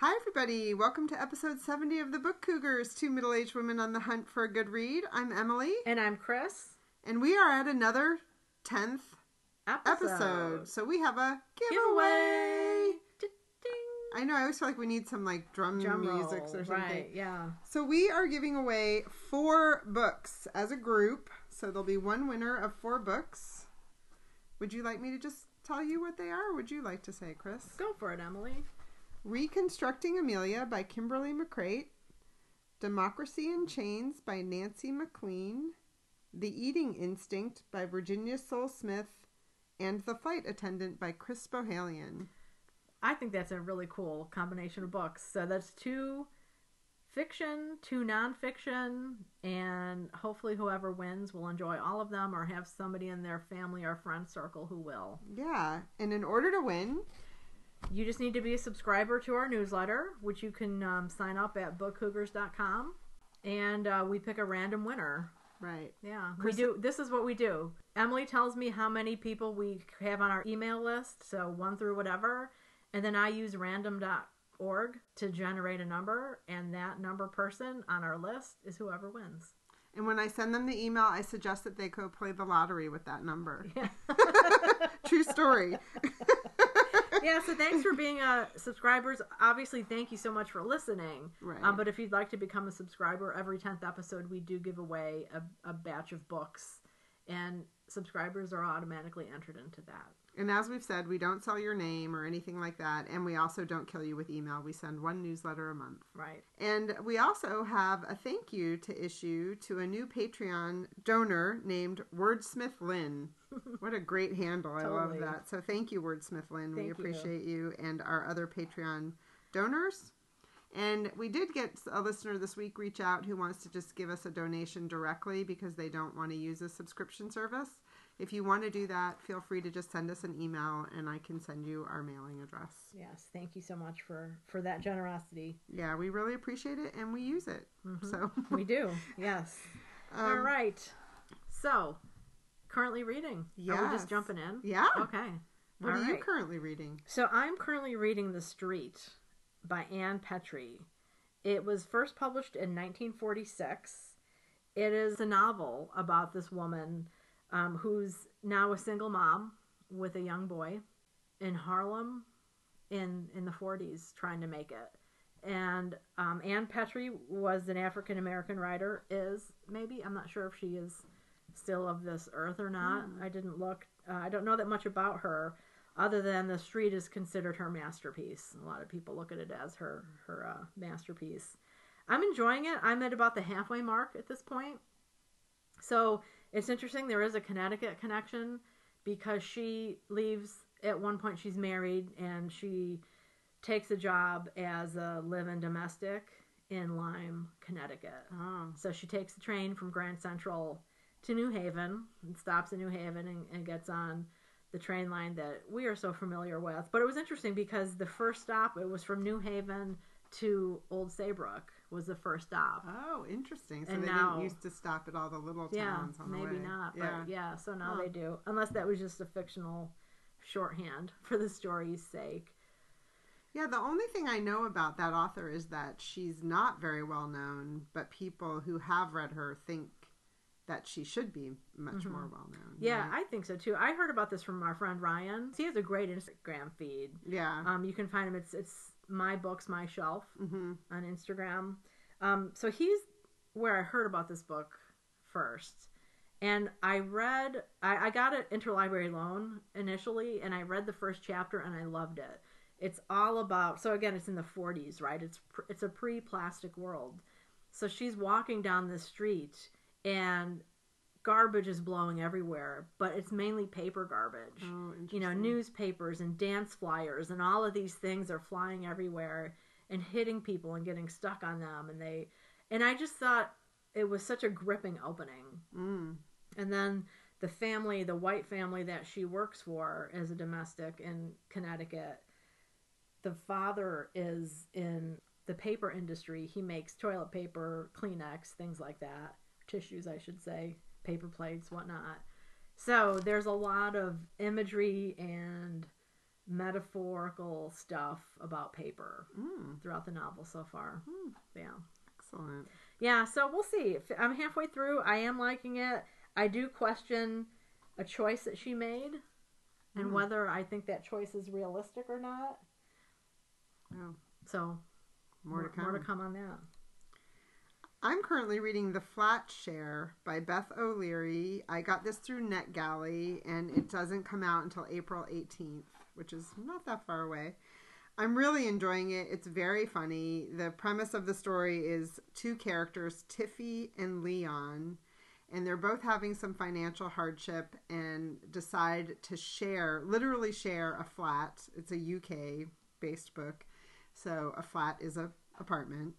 Hi, everybody. Welcome to episode 70 of the Book Cougars, two middle aged women on the hunt for a good read. I'm Emily, And I'm Chris. and we are at another 10th Episode. episode. So we have a giveaway. Ding. I know, I always feel like we need some like drum, Drum music or something. Right, yeah. So we are giving away four books as a group. So there'll be one winner of four books. Would you like me to just tell you what they are? Or would you like to say, Chris? Go for it, Emily. Reconstructing Amelia by Kimberly McCreight. Democracy in Chains by Nancy MacLean. The Eating Instinct by Virginia Sole-Smith. And The Flight Attendant by Chris Bohjalian. I think that's a really cool combination of books. So that's two fiction, two nonfiction, and hopefully whoever wins will enjoy all of them or have somebody in their family or friend circle who will. Yeah, and in order to win, You just need to be a subscriber to our newsletter, which you can um, sign up at bookcougars.com, and uh, we pick a random winner. right, Yeah, we do. This is what we do. Emily tells me how many people we have on our email list, so one through whatever, and then I use random.org to generate a number, and that number person on our list is whoever wins. and when I send them the email, I suggest that they go play the lottery with that number. Yeah. True story. yeah, so thanks for being uh, subscribers. Obviously, thank you so much for listening. Right. Um, but if you'd like to become a subscriber, every 10th episode, we do give away a, a batch of books, and subscribers are automatically entered into that. And as we've said, we don't sell your name or anything like that. And we also don't kill you with email. We send one newsletter a month. Right. And we also have a thank you to issue to a new Patreon donor named Wordsmith Lynn. What a great handle. I love that. So thank you, Wordsmith Lynn. we Thank you. appreciate you. and our other Patreon donors. And we did get a listener this week reach out who wants to just give us a donation directly because they don't want to use a subscription service. If you want to do that, feel free to just send us an email and I can send you our mailing address. Yes, thank you so much for for that generosity. Yeah, we really appreciate it and we use it. So We do. Yes. um, All right. So, currently reading. Are we just jumping in? Yeah. Okay. What All are you currently reading? So I'm currently reading The Street by Ann Petry. It was first published in 1946. It is a novel about this woman um, who's now a single mom with a young boy in Harlem in in the 40s trying to make it. And um, Ann Petry was an African American writer. Is maybe I'm not sure if she is still of this earth or not. I didn't look. Uh, I don't know that much about her other than the street is considered her masterpiece. A lot of people look at it as her her uh, masterpiece. I'm enjoying it. I'm at about the halfway mark at this point. So it's interesting. There is a Connecticut connection because she leaves at one point. She's married and she takes a job as a live-in domestic in Lyme, Connecticut. Oh, So she takes the train from Grand Central to New Haven and stops in New Haven and, and gets on the train line that we are so familiar with. But it was interesting because the first stop it was from New Haven to Old Saybrook was the first stop. oh, interesting. So And they now- didn't used to stop at all the little yeah, towns on the maybe way. not, but Yeah. yeah, so now Huh. they do. Unless that was just a fictional shorthand for the story's sake. Yeah, the only thing I know about that author is that she's not very well known, but people who have read her think that she should be much more well known. Mm-hmm. Yeah, right? I think so too. I heard about this from our friend Ryan. He has a great Instagram feed. yeah. Um, you can find him. It's it's my books, my shelf hmm on Instagram. Um, so he's where I heard about this book first, and I read. I, I got an interlibrary loan initially, and I read the first chapter, and I loved it. It's all about. So again, it's in the 40s, right? It's pr- it's a pre-plastic world. So she's walking down the street, and garbage is blowing everywhere, but it's mainly paper garbage Oh, you know, newspapers and dance flyers and all of these things are flying everywhere and hitting people and getting stuck on them and they and I just thought it was such a gripping opening. Mm. And then the family, the white family that she works for as a domestic in Connecticut, the father is in the paper industry. He makes toilet paper, Kleenex, things like that, tissues, I should say, paper plates, whatnot. So there's a lot of imagery and metaphorical stuff about paper Mm, throughout the novel so far. Hmm. Yeah. excellent. Yeah, so we'll see. I'm halfway through. I am liking it. I do question a choice that she made and Hmm. whether I think that choice is realistic or not. Oh, So more, to come. More to come on that. I'm currently reading The Flat Share by Beth O'Leary. I got this through NetGalley, and it doesn't come out until April 18th, which is not that far away. I'm really enjoying it. It's very funny. The premise of the story is two characters, Tiffy and Leon, and they're both having some financial hardship and decide to share, literally share a flat. It's a UK based book. So a flat is a apartment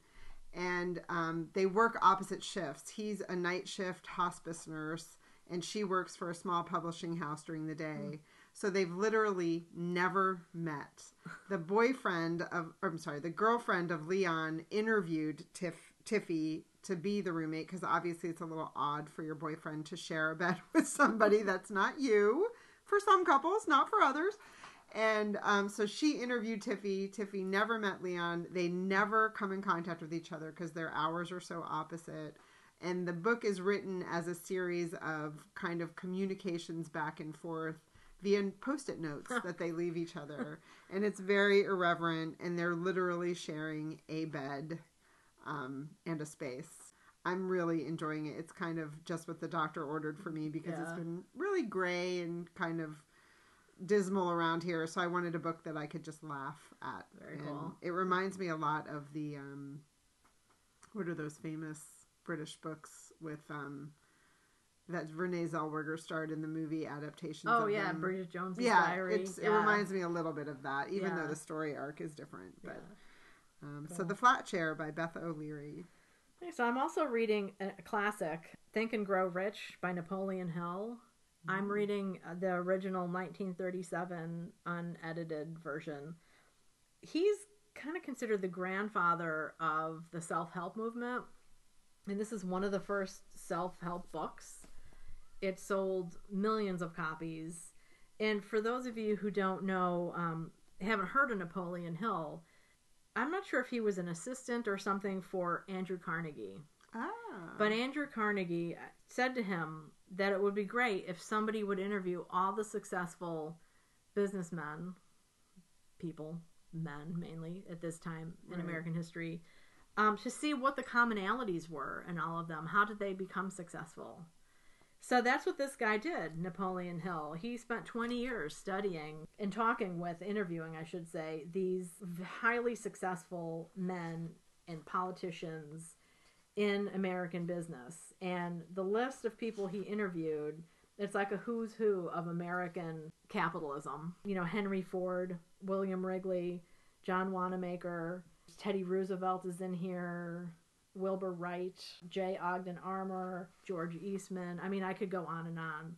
and um, they work opposite shifts. He's a night shift hospice nurse, and she works for a small publishing house during the day. So they've literally never met. The boyfriend of, or I'm sorry, the girlfriend of Leon interviewed Tiff, Tiffy to be the roommate because obviously it's a little odd for your boyfriend to share a bed with somebody that's not you. For some couples, not for others. And um, so she interviewed Tiffy. Tiffy never met Leon. They never come in contact with each other because their hours are so opposite. And the book is written as a series of kind of communications back and forth via post it notes that they leave each other. And it's very irreverent, and they're literally sharing a bed um, and a space. I'm really enjoying it. It's kind of just what the doctor ordered for me because it's been really gray and kind of dismal around here, so I wanted a book that I could just laugh at. Very and cool. It reminds me a lot of the um, what are those famous British books with um, that Renee Zellweger starred in the movie adaptations. Oh of yeah, them. Bridget Jones' yeah, Diary. it's, yeah. it reminds me a little bit of that, even though the story arc is different. Yeah. But um, so the Flat Share by Beth O'Leary. So I'm also reading a classic, Think and Grow Rich by Napoleon Hill. I'm Mm. reading uh, the original 1937 unedited version. He's kind of considered the grandfather of the self help movement. And this is one of the first self help books. It sold millions of copies. And for those of you who don't know, um, haven't heard of Napoleon Hill, I'm not sure if he was an assistant or something for Andrew Carnegie. Ah, But Andrew Carnegie said to him that it would be great if somebody would interview all the successful businessmen, people, men mainly at this time in Right. American history, um, to see what the commonalities were in all of them. How did they become successful? So that's what this guy did, Napoleon Hill. He spent 20 years studying and talking with, interviewing, I should say, these highly successful men and politicians in American business. And the list of people he interviewed, it's like a who's who of American capitalism. You know, Henry Ford, William Wrigley, John Wanamaker, Teddy Roosevelt is in here, Wilbur Wright, J. Ogden Armour, George Eastman. I mean, I could go on and on.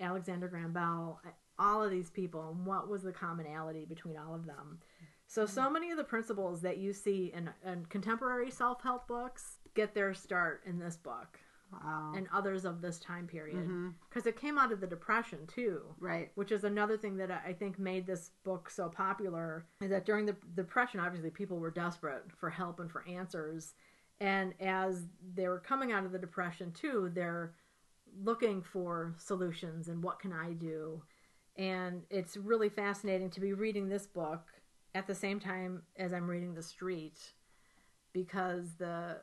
Alexander Graham Bell, all of these people, and what was the commonality between all of them? So, so many of the principles that you see in, in contemporary self help books get their start in this book wow. and others of this time period. Mm-hmm. Because it came out of the Depression, too Right. which is another thing that I I think made this book so popular is that during the depression obviously people were desperate for help and for answers and as they were coming out of the depression too they're looking for solutions and what can I do and it's really fascinating to be reading this book at the same time as I'm reading The Street because the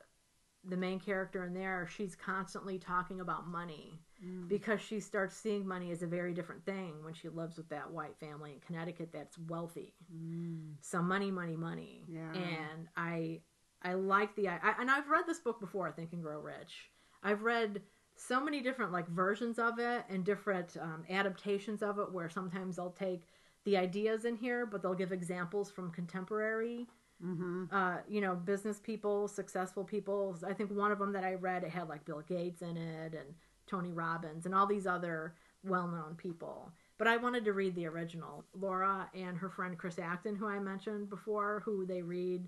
the main character in there she's constantly talking about money Mm. because she starts seeing money as a very different thing when she lives with that white family in Connecticut that's wealthy. Mm. So money, money, money. Yeah. And I I like the I, and I've read this book before, Think and Grow Rich. I've read so many different like versions of it and different um, adaptations of it where sometimes they'll take the ideas in here but they'll give examples from contemporary Mm-hmm. uh, you know, business people, successful people. I think one of them that I read, it had like Bill Gates in it and Tony Robbins and all these other well known people. But I wanted to read the original. Laura and her friend Chris Acton, who I mentioned before, who they read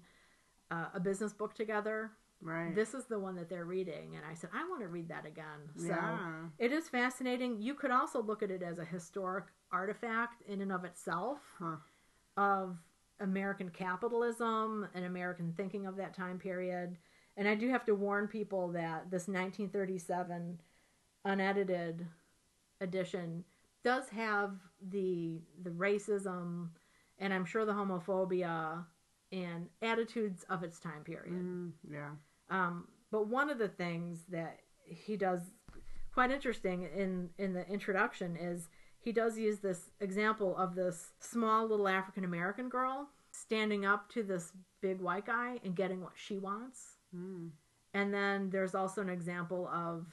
uh, a business book together. Right. This is the one that they're reading. And I said, I want to read that again. So yeah. it is fascinating. You could also look at it as a historic artifact in and of itself Huh. of American capitalism and American thinking of that time period. And I do have to warn people that this 1937 unedited edition does have the the racism and I'm sure the homophobia and attitudes of its time period. Mm, yeah. Um, but one of the things that he does quite interesting in in the introduction is he does use this example of this small little African American girl standing up to this big white guy and getting what she wants. Mm. And then there's also an example of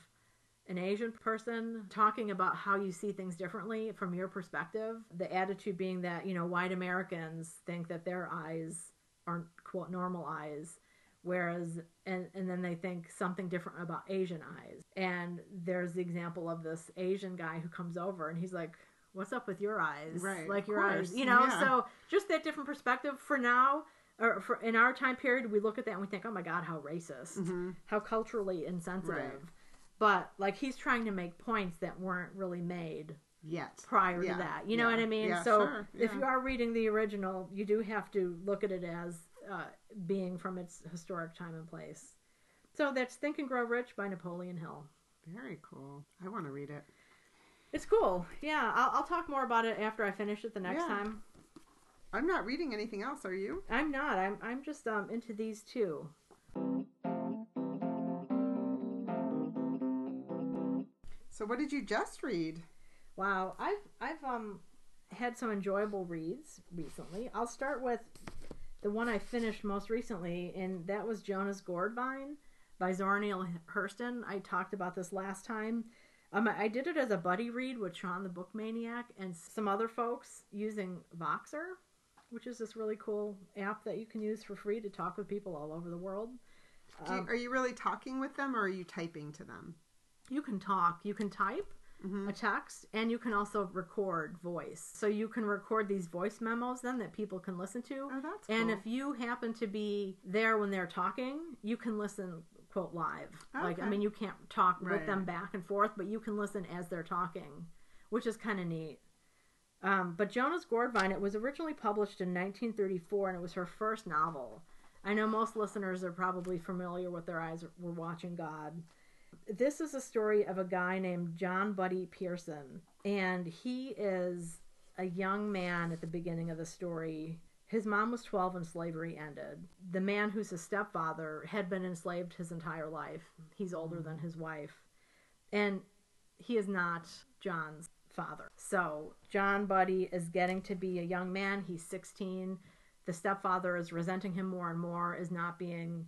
an Asian person talking about how you see things differently from your perspective. The attitude being that, you know, white Americans think that their eyes aren't quote normal eyes whereas and and then they think something different about asian eyes. And there's the example of this asian guy who comes over and he's like what's up with your eyes? Right, like your course, eyes you know? yeah. so just that different perspective. For now or for in our time period we look at that and we think oh my god how racist. Hmm how culturally insensitive. Right. but like he's trying to make points that weren't really made Yet. prior Yeah, to that. You know yeah, what I mean? so sure, if you are reading the original, you do have to look at it as uh, being from its historic time and place. So that's Think and Grow Rich by Napoleon Hill. Very cool. I want to read it. It's cool. Yeah, I'll, I'll talk more about it after I finish it the next Yeah. time. I'm not reading anything else. Are you? I'm not. I'm I'm just um into these two. So what did you just read? Wow, I've I've um had some enjoyable reads recently. I'll start with the one I finished most recently, and that was Jonah's Gourd Vine by Zora Neale Hurston. I talked about this last time. Um, I did it as a buddy read with Sean the Book Maniac and some other folks using Voxer, which is this really cool app that you can use for free to talk with people all over the world. You, Um, are you really talking with them or are you typing to them? you can talk, you can type, hmm a text and you can also record voice. So you can record these voice memos then that people can listen to. Oh, that's and cool. if you happen to be there when they're talking you can listen quote live. Like i mean you can't talk with them back and forth but you can listen as they're talking which is kind of neat. Um, but jonah's gourd vine it was originally published in 1934 and it was her first novel. I know most listeners are probably familiar with their eyes were watching god this is a story of a guy named John Buddy Pearson, and he is a young man at the beginning of the story. His mom was 12 when slavery ended. The man who's his stepfather had been enslaved his entire life. He's older than his wife. And he is not John's father. So, John Buddy is getting to be a young man. He's 16. The stepfather is resenting him more and more, is not being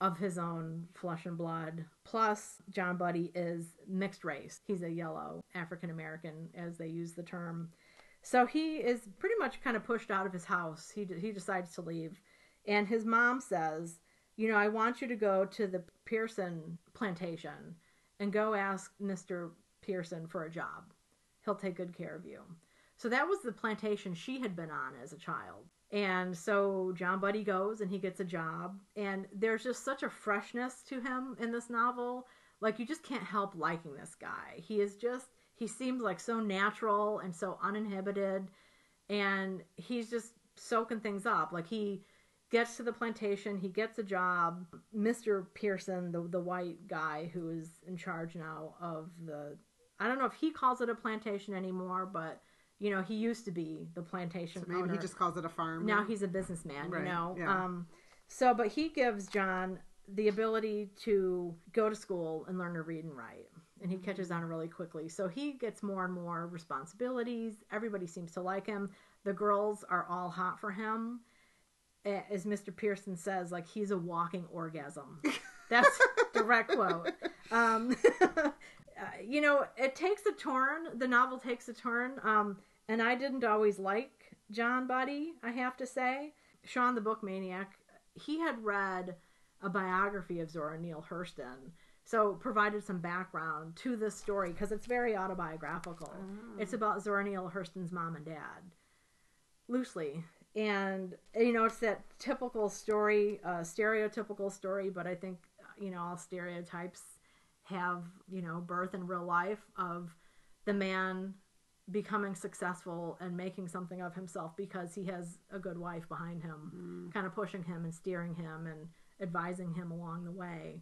of his own flesh and blood. Plus, John Buddy is mixed race. He's a yellow African American, as they use the term. So he is pretty much kind of pushed out of his house. He, he decides to leave. And his mom says, You know, I want you to go to the Pearson plantation and go ask Mr. Pearson for a job. He'll take good care of you. So that was the plantation she had been on as a child. And so John Buddy goes and he gets a job. And there's just such a freshness to him in this novel. Like, you just can't help liking this guy. He is just, he seems like so natural and so uninhibited. And he's just soaking things up. Like, he gets to the plantation, he gets a job. Mr. Pearson, the, the white guy who is in charge now of the, I don't know if he calls it a plantation anymore, but you know, he used to be the plantation So maybe owner. he just calls it a farm. now he's a businessman, Right, you know. yeah. Um, so, but he gives John the ability to go to school and learn to read and write, and he catches on really quickly. So he gets more and more responsibilities. Everybody seems to like him. The girls are all hot for him. As Mr. Pearson says, like he's a walking orgasm. That's direct quote. Um, uh, you know, it takes a turn. The novel takes a turn. Um, and I didn't always like John Buddy, I have to say. Sean the Book Maniac, he had read a biography of Zora Neale Hurston, so provided some background to this story because it's very autobiographical. It's about Zora Neale Hurston's mom and dad, loosely. And, you know, it's that typical story, uh, stereotypical story, but I think, you know, all stereotypes have, you know, birth in real life of the man becoming successful and making something of himself because he has a good wife behind him, kind of pushing him and steering him and advising him along the way.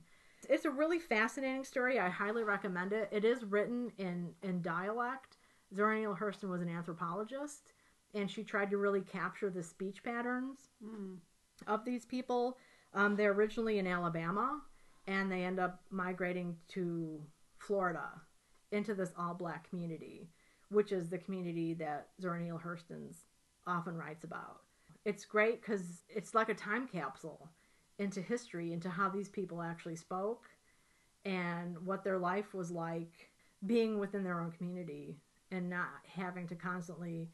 It's a really fascinating story. I highly recommend it. It is written in in dialect. Zora Neale Hurston was an anthropologist, and she tried to really capture the speech patterns Mm. of these people. Um, they're originally in Alabama, and they end up migrating to Florida into this all black community, which is the community that Zora Neale Hurston's often writes about. It's great because it's like a time capsule into history, into how these people actually spoke and what their life was like being within their own community and not having to constantly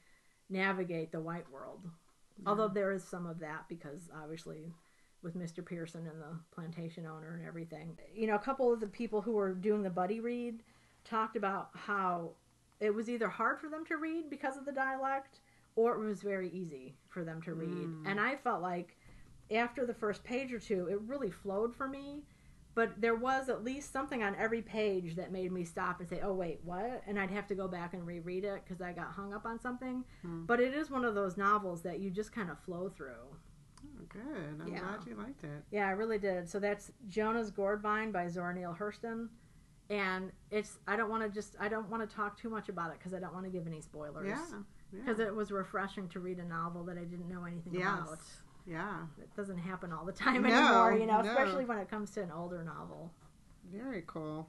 navigate the white world. Although there is some of that because obviously with Mr. Pearson and the plantation owner and everything. You know, a couple of the people who were doing the buddy read talked about how it was either hard for them to read because of the dialect or it was very easy for them to read. Mm. And I felt like after the first page or two, it really flowed for me. But there was at least something on every page that made me stop and say, "Oh wait, what?" And I'd have to go back and reread it because I got hung up on something. Hmm. But it is one of those novels that you just kind of flow through. Oh, good. I'm Yeah. glad you liked it. Yeah, I really did. So that's Jonah's Gourd Vine by Zora Neale Hurston. And it's I don't want to just I don't want to talk too much about it because I don't want to give any spoilers. Yeah. Yeah. Because it was refreshing to read a novel that I didn't know anything Yes. about. yeah. It doesn't happen all the time No, anymore, you know, no. especially when it comes to an older novel. Very cool.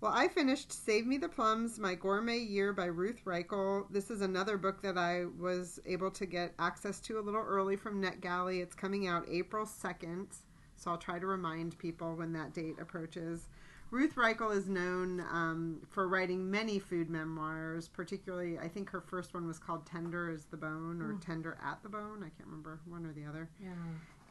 Well, I finished Save Me the Plums, My Gourmet Year by Ruth Reichl. This is another book that I was able to get access to a little early from NetGalley. It's coming out April 2nd, so I'll try to remind people when that date approaches. Ruth Reichl is known um, for writing many food memoirs, particularly, I think her first one was called Tender as the Bone or Tender at the Bone. I can't remember, one or the other Yeah.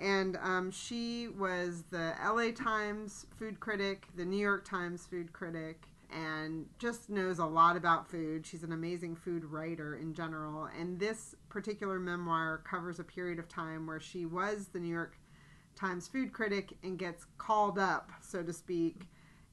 and um, she was the LA Times food critic, the New York Times food critic, and just knows a lot about food. She's an amazing food writer in general. And this particular memoir covers a period of time where she was the New York Times food critic and gets called up, so to speak,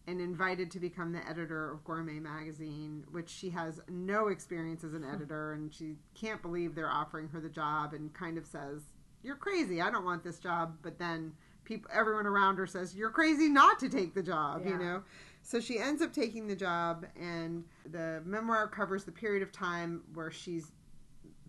and invited to become the editor of Gourmet Magazine, which she has no experience as an hmm. editor, and she can't believe they're offering her the job, and kind of says, "You're crazy. I don't want this job." But then people, everyone around her says, "You're crazy not to take the job," you know. So she ends up taking the job, and the memoir covers the period of time where she's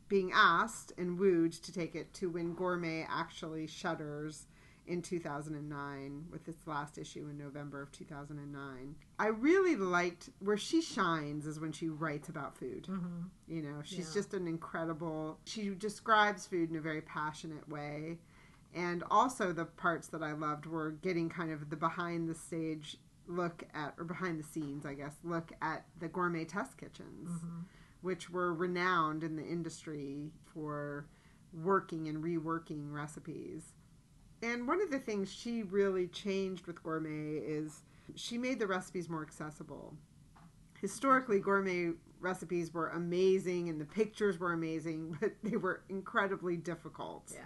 being asked and wooed to take it to when Gourmet actually shutters in 2009 with its last issue in November of 2009. I really liked where she shines is when she writes about food. hmm You know, she's Yeah. just an incredible. She describes food in a very passionate way. And also the parts that I loved were getting kind of the behind the stage look at or behind the scenes, I guess, look at the gourmet test kitchens, hmm which were renowned in the industry for working and reworking recipes. And one of the things she really changed with gourmet is she made the recipes more accessible. Historically, gourmet recipes were amazing and the pictures were amazing, but they were incredibly difficult. Yeah.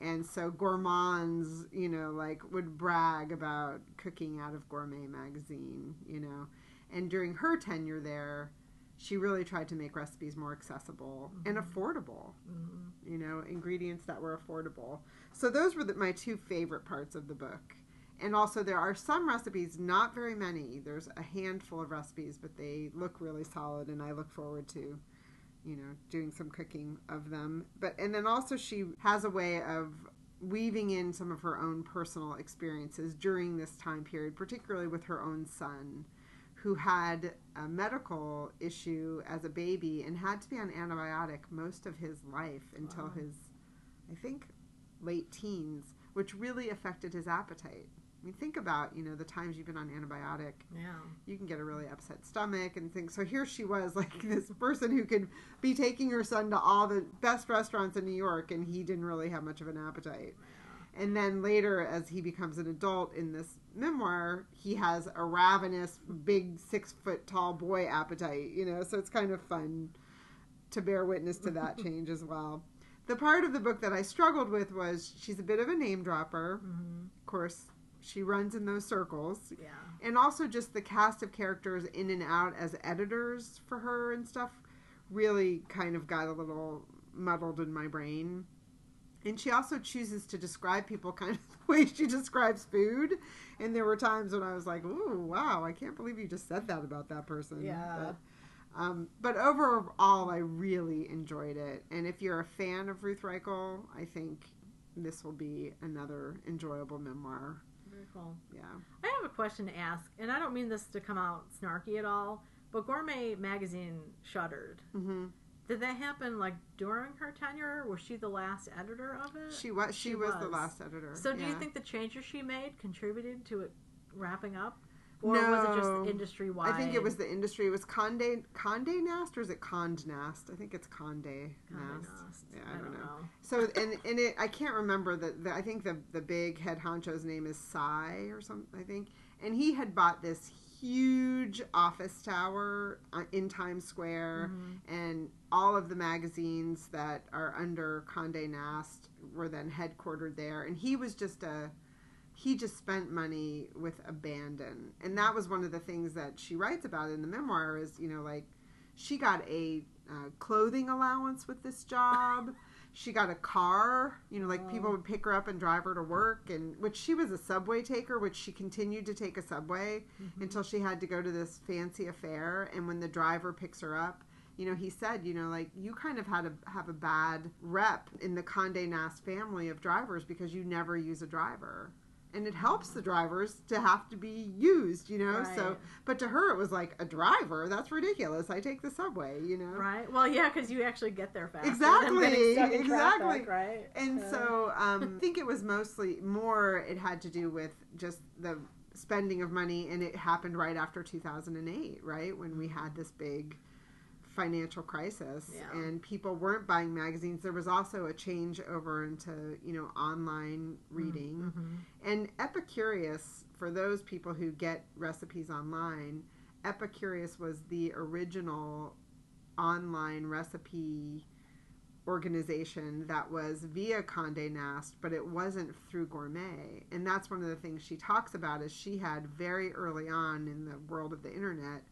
And so gourmands, you know, like would brag about cooking out of Gourmet magazine, you know. And during her tenure there, she really tried to make recipes more accessible and affordable, hmm you know, ingredients that were affordable. So those were the, my two favorite parts of the book. And also there are some recipes, not very many. There's a handful of recipes, but they look really solid and I look forward to you know, doing some cooking of them. But and then also she has a way of weaving in some of her own personal experiences during this time period, particularly with her own son, who had a medical issue as a baby and had to be on antibiotic most of his life until Wow. his, I think, late teens, which really affected his appetite. I mean, think about you know the times you've been on antibiotic Yeah. you can get a really upset stomach and things. So here she was, like this person who could be taking her son to all the best restaurants in New York, and he didn't really have much of an appetite. And then later, as he becomes an adult in this memoir, he has a ravenous, big, six foot tall boy appetite, you know, so it's kind of fun to bear witness to that change as well. The part of the book that I struggled with was she's a bit of a name dropper hmm of course, she runs in those circles. Yeah. And also just the cast of characters in and out as editors for her and stuff really kind of got a little muddled in my brain. And she also chooses to describe people kind of the way she describes food. And there were times when I was like, ooh, wow, I can't believe you just said that about that person. Yeah. But, um, but overall, I really enjoyed it. And if you're a fan of Ruth Reichl, I think this will be another enjoyable memoir. Very cool. Yeah. I have a question to ask, and I don't mean this to come out snarky at all, but Gourmet Magazine shuttered. hmm Did that happen like during her tenure? Was she the last editor of it? She was. She, She was, the last editor. so do you think the changes she made contributed to it wrapping up? Or was it No. just industry wide? I think it was the industry. It was Conde Conde Nast or is it Conde Nast? I think it's Conde Nast. Yeah, I, don't, know. So and and it I can't remember the, the I think the the big head honcho's name is Si or something I think, and he had bought this huge office tower uh, in Times Square, Mhm. and all of the magazines that are under Conde Nast were then headquartered there, and he was just a he just spent money with abandon. And that was one of the things that she writes about in the memoir is you know like she got a uh, clothing allowance with this job she got a car you know like people Oh. would pick her up and drive her to work and which she was a subway taker which she continued to take a subway Mhm. until she had to go to this fancy affair and when the driver picks her up you know he said you know like you kind of had to have a bad rep in the conde nast family of drivers because you never use a driver and it helps the drivers to have to be used you know so but to her it was like a driver that's ridiculous i take the subway you know Right. Well, yeah, because you actually get there faster. Exactly, Than getting stuck in exactly. Traffic, right. and Yeah. so um, I think it was mostly more it had to do with just the spending of money, and it happened right after 2008, right? When we had this big financial crisis Yeah. and people weren't buying magazines. There was also a change over into, you know, online reading. Mhm. And Epicurious, for those people who get recipes online, Epicurious was the original online recipe organization that was via Conde Nast, but it wasn't through Gourmet. And that's one of the things she talks about is she had very early on in the world of the internet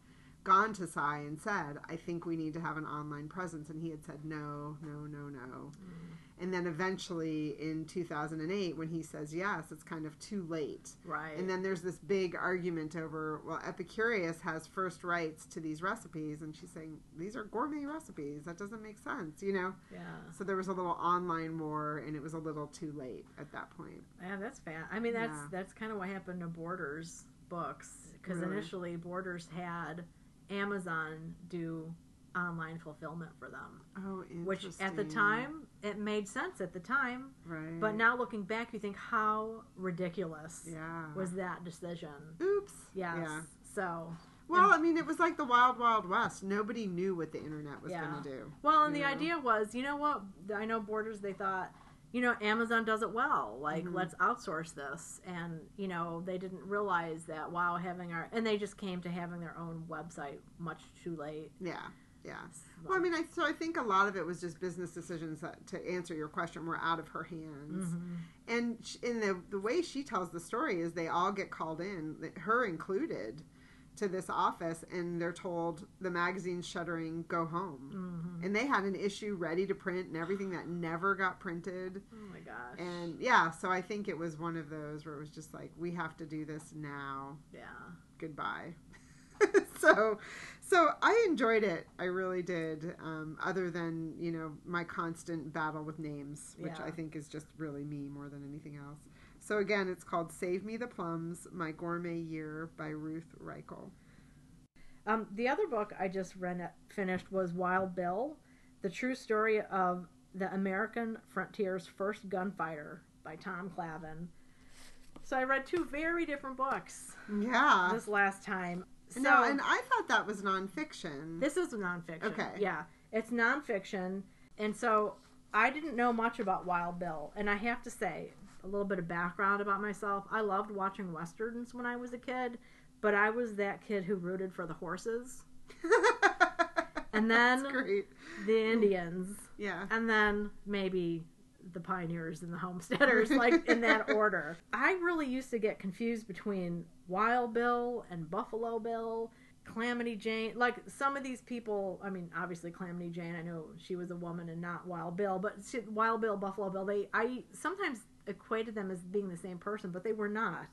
gone to Si and said, I think we need to have an online presence. And he had said, no, no, no, no. Mm. And then eventually in 2008, when he says yes, it's kind of too late. Right. And then there's this big argument over, well, Epicurious has first rights to these recipes. And she's saying, these are gourmet recipes. That doesn't make sense, you know? yeah. So there was a little online war, and it was a little too late at that point. Yeah, that's fan. I mean, that's Yeah. that's kind of what happened to Borders books because Really? initially Borders had Amazon do online fulfillment for them, Oh, interesting. which at the time it made sense at the time, right? but now looking back, you think how ridiculous yeah, was that decision? oops. Yes. Yeah. So Well, I mean, it was like the wild, wild west. Nobody knew what the internet was Yeah. going to do. Well, and the know? idea was, you know what? I know Borders. They thought, you know, Amazon does it well. Like, Mhm. let's outsource this. And you know, they didn't realize that while having our, and they just came to having their own website much too late. Yeah, yeah. Well, I mean, I so I think a lot of it was just business decisions that, to answer your question were out of her hands. Mhm. And in the the way she tells the story is they all get called in, her included, to this office, and they're told the magazine's shuttering, go home. Mhm. And they had an issue ready to print and everything that never got printed. Oh my gosh. And yeah, so I think it was one of those where it was just like, we have to do this now. yeah. Goodbye. so, so I enjoyed it. I really did. Um, other than you know my constant battle with names, which Yeah. I think is just really me more than anything else. So again, it's called "Save Me the Plums: My Gourmet Year" by Ruth Reichl. Um, the other book I just read finished was Wild Bill, the true story of the American frontier's first gunfighter by Tom Clavin. So I read two very different books Yeah. this last time. So no, and I thought that was nonfiction. this is nonfiction. Okay. Yeah, it's nonfiction, and so I didn't know much about Wild Bill, and I have to say a little bit of background about myself. I loved watching westerns when I was a kid, but I was that kid who rooted for the horses, and then That's great. the Indians, Yeah. and then maybe the pioneers and the homesteaders, like in that order. I really used to get confused between Wild Bill and Buffalo Bill, Calamity Jane. Like some of these people, I mean, obviously Calamity Jane, I know she was a woman and not Wild Bill, but she, Wild Bill, Buffalo Bill, they, I sometimes equated them as being the same person, but they were not.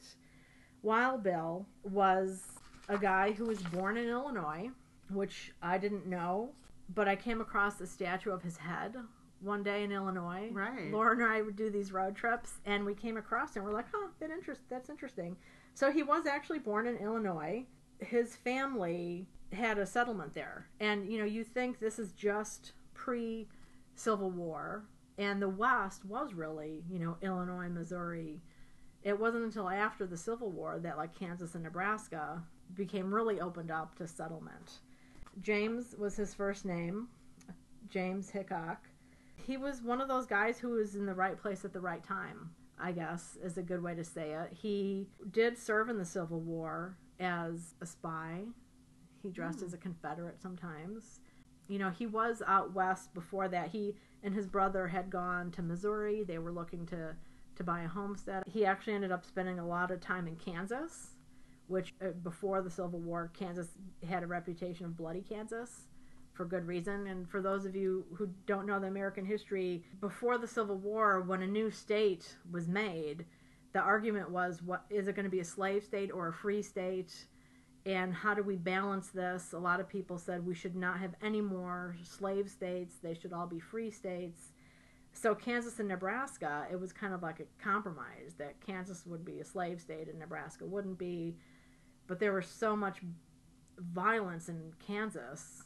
Wild Bill was a guy who was born in Illinois, which I didn't know, but I came across a statue of his head one day in Illinois. Right. Laura and I would do these road trips, and we came across and We're like, "Huh, that interest. That's interesting." So he was actually born in Illinois. His family had a settlement there, and you know, you think this is just pre Civil War, and the West was really, you know, Illinois, Missouri. It wasn't until after the Civil War that like Kansas and Nebraska became really opened up to settlement. James was his first name, James Hickok. He was one of those guys who was in the right place at the right time, I guess is a good way to say it. He did serve in the Civil War as a spy. He dressed hmm. as a Confederate sometimes. You know, he was out west before that. He and his brother had gone to Missouri. They were looking to to buy a homestead. He actually ended up spending a lot of time in Kansas, which uh, before the Civil War, Kansas had a reputation of bloody Kansas for good reason. And for those of you who don't know the American history, before the Civil War, when a new state was made, the argument was what is it going to be a slave state or a free state? And how do we balance this? A lot of people said we should not have any more slave states, they should all be free states. So Kansas and Nebraska, it was kind of like a compromise that Kansas would be a slave state and Nebraska wouldn't be. But there was so much violence in Kansas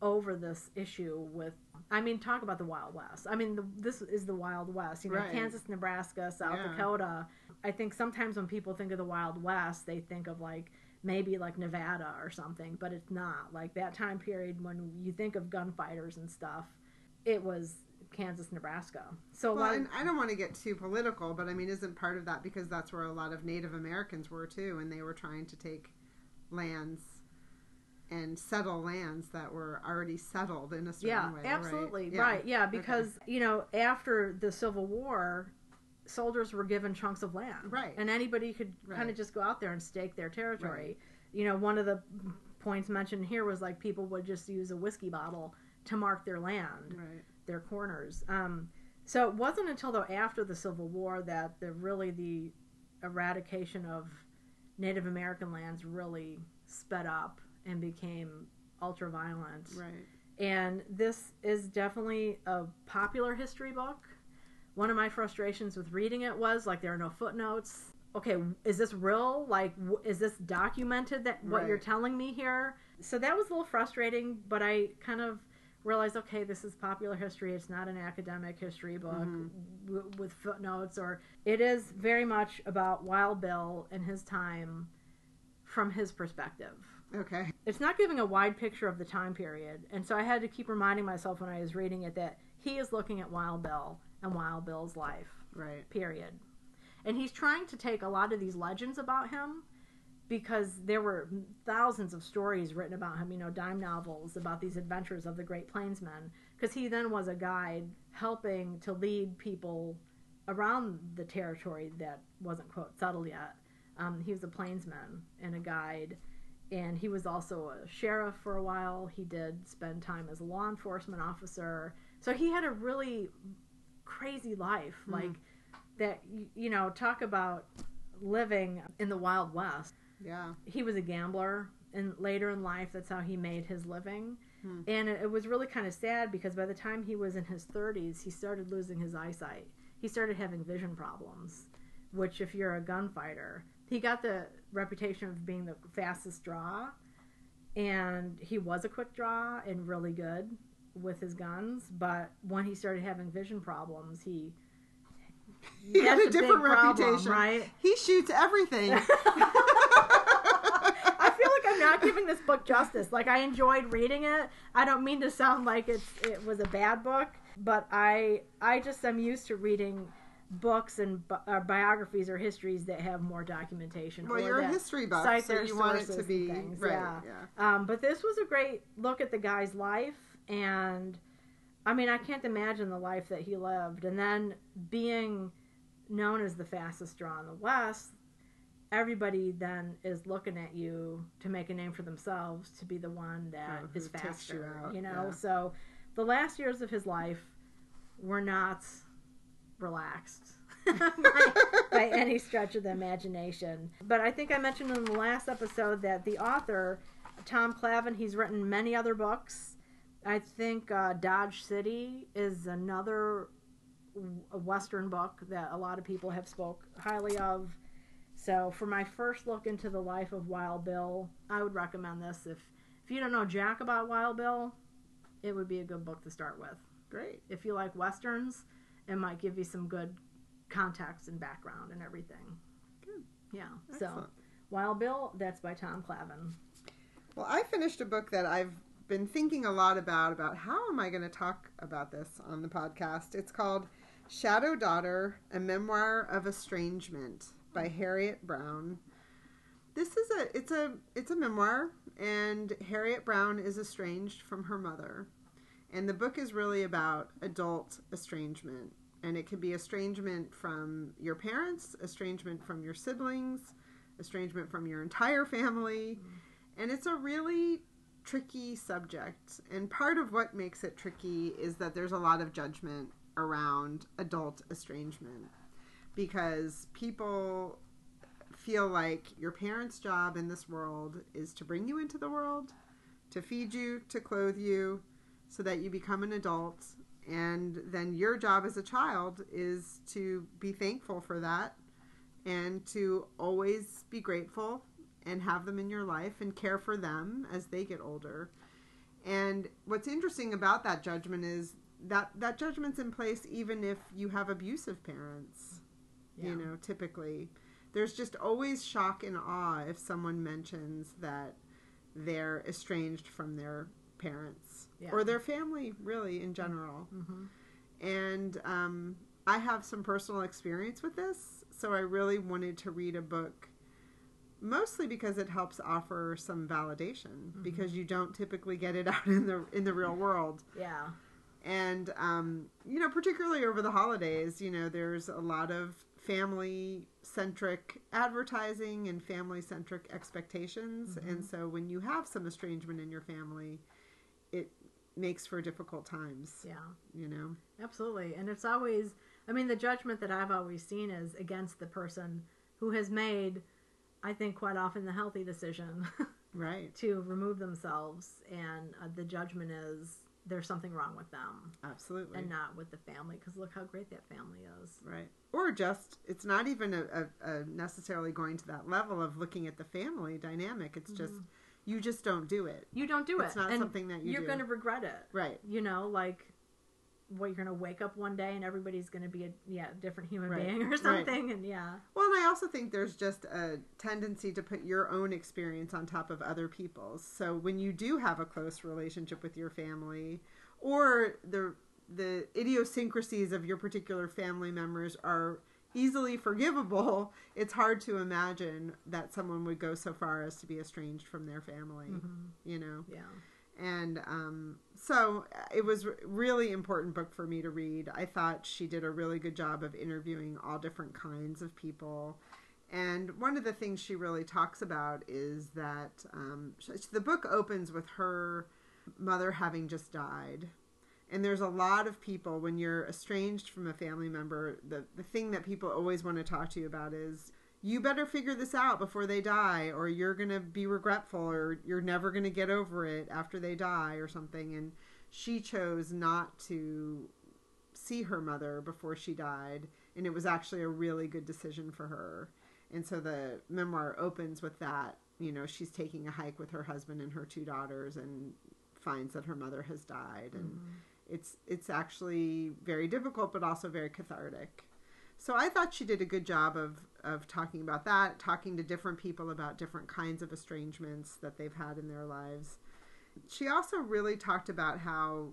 over this issue with I mean talk about the Wild West. I mean the, this is the Wild West, you know, Right. Kansas, Nebraska, South Yeah. Dakota. I think sometimes when people think of the Wild West, they think of like maybe like Nevada or something, but it's not. Like that time period when you think of gunfighters and stuff, it was Kansas, Nebraska. So Well, of- and I don't want to get too political, but I mean, isn't part of that because that's where a lot of Native Americans were too, and they were trying to take lands and settle lands that were already settled in a certain yeah, way. absolutely, right? right. Yeah, because you know after the Civil War, soldiers were given chunks of land, Right. and anybody could kind of just go out there and stake their territory. You know, one of the points mentioned here was like people would just use a whiskey bottle to mark their land, Right. their corners. Um, so it wasn't until though after the Civil War that the really the eradication of Native American lands really sped up and became ultra violent. Right. And this is definitely a popular history book. One of my frustrations with reading it was like there are no footnotes. Okay, is this real? Like, w- is this documented that what you're telling me here? So that was a little frustrating, but I kind of realized okay, this is popular history. It's not an academic history book Mhm. w- with footnotes, or it is very much about Wild Bill and his time from his perspective Okay. it's not giving a wide picture of the time period. And so I had to keep reminding myself when I was reading it that he is looking at Wild Bill and Wild Bill's life, Right. period. And he's trying to take a lot of these legends about him because there were thousands of stories written about him, you know, dime novels about these adventures of the Great Plainsmen, Because he then was a guide helping to lead people around the territory that wasn't, quote, settled yet. Um, he was a plainsman and a guide and he was also a sheriff for a while. He did spend time as a law enforcement officer. So he had a really crazy life, Mhm. like that. You know, talk about living in the Wild West. Yeah. He was a gambler, and later in life, that's how he made his living. Hmm. And it, it was really kind of sad because by the time he was in his 30s, he started losing his eyesight. He started having vision problems, which, if you're a gunfighter, he got the reputation of being the fastest draw, and he was a quick draw and really good with his guns. But when he started having vision problems, he He had a different problem, reputation. right? He shoots everything. I feel like I'm not giving this book justice. Like I enjoyed reading it. I don't mean to sound like it's it was a bad book, but I I just am used to reading books and bi- uh, biographies or histories that have more documentation. well, or you're a history buff, so you want it to be right. yeah. Yeah. Um, but this was a great look at the guy's life, and I mean, I can't imagine the life that he lived. And then being known as the fastest draw in the West, everybody then is looking at you to make a name for themselves to be the one that Oh, is takes you faster. out, You, know, yeah. so the last years of his life were not relaxed by, by any stretch of the imagination. But I think I mentioned in the last episode that the author, Tom Clavin, he's written many other books. I think uh, Dodge City is another w- a Western book that a lot of people have spoke highly of. So for my first look into the life of Wild Bill, I would recommend this. If if you don't know jack about Wild Bill, it would be a good book to start with. Great. If you like westerns, it might give you some good context and background and everything. Good. Yeah. So Wild Bill, that's by Tom Clavin. Well, I finished a book that I've been thinking a lot about about how am I going to talk about this on the podcast. It's called Shadow Daughter: A Memoir of Estrangement by Harriet Brown. This is a it's a it's a memoir and Harriet Brown is estranged from her mother. And the book is really about adult estrangement. And it can be estrangement from your parents, estrangement from your siblings, estrangement from your entire family. And it's a really tricky subject. And part of what makes it tricky is that there's a lot of judgment around adult estrangement because people feel like your parents' job in this world is to bring you into the world, to feed you, to clothe you, so that you become an adult. And then your job as a child is to be thankful for that and to always be grateful and have them in your life and care for them as they get older. And what's interesting about that judgment is that that judgment's in place even if you have abusive parents. Yeah. You know, typically there's just always shock and awe if someone mentions that they're estranged from their parents Yeah. or their family really in general hmm and um, I have some personal experience with this, so I really wanted to read a book, mostly because it helps offer some validation because you don't typically get it out in the in the real world, Yeah. and um, you know, particularly over the holidays, you know, there's a lot of family centric advertising and family centric expectations, and so when you have some estrangement in your family, it makes for difficult times, Yeah. you know. Absolutely. And it's always, I mean, the judgment that I've always seen is against the person who has made, I think, quite often the healthy decision Right. to remove themselves. And uh, the judgment is there's something wrong with them Absolutely. and not with the family because look how great that family is. right. Or just, it's not even a, a, a necessarily going to that level of looking at the family dynamic. It's just, you just don't do it. You don't do It's it. It's not and something that you You're going to regret it. Right. You know, like, what, you're going to wake up one day and everybody's going to be a yeah different human Right. being or Right. something. And yeah. Well, and I also think there's just a tendency to put your own experience on top of other people's. So when you do have a close relationship with your family, or the the idiosyncrasies of your particular family members are easily forgivable, it's hard to imagine that someone would go so far as to be estranged from their family. Mm-hmm. You know. Yeah. And um, so uh, it was really important book for me to read. I thought she did a really good job of interviewing all different kinds of people. And one of the things she really talks about is that um, the book opens with her mother having just died. And there's a lot of people when you're estranged from a family member the, the thing that people always want to talk to you about is you better figure this out before they die or you're going to be regretful or you're never going to get over it after they die or something. And she chose not to see her mother before she died and it was actually a really good decision for her. And so the memoir opens with that you know she's taking a hike with her husband and her two daughters and finds that her mother has died. And mm-hmm. it's it's actually very difficult but also very cathartic. So I thought she did a good job of of talking about that, talking to different people about different kinds of estrangements that they've had in their lives. She also really talked about how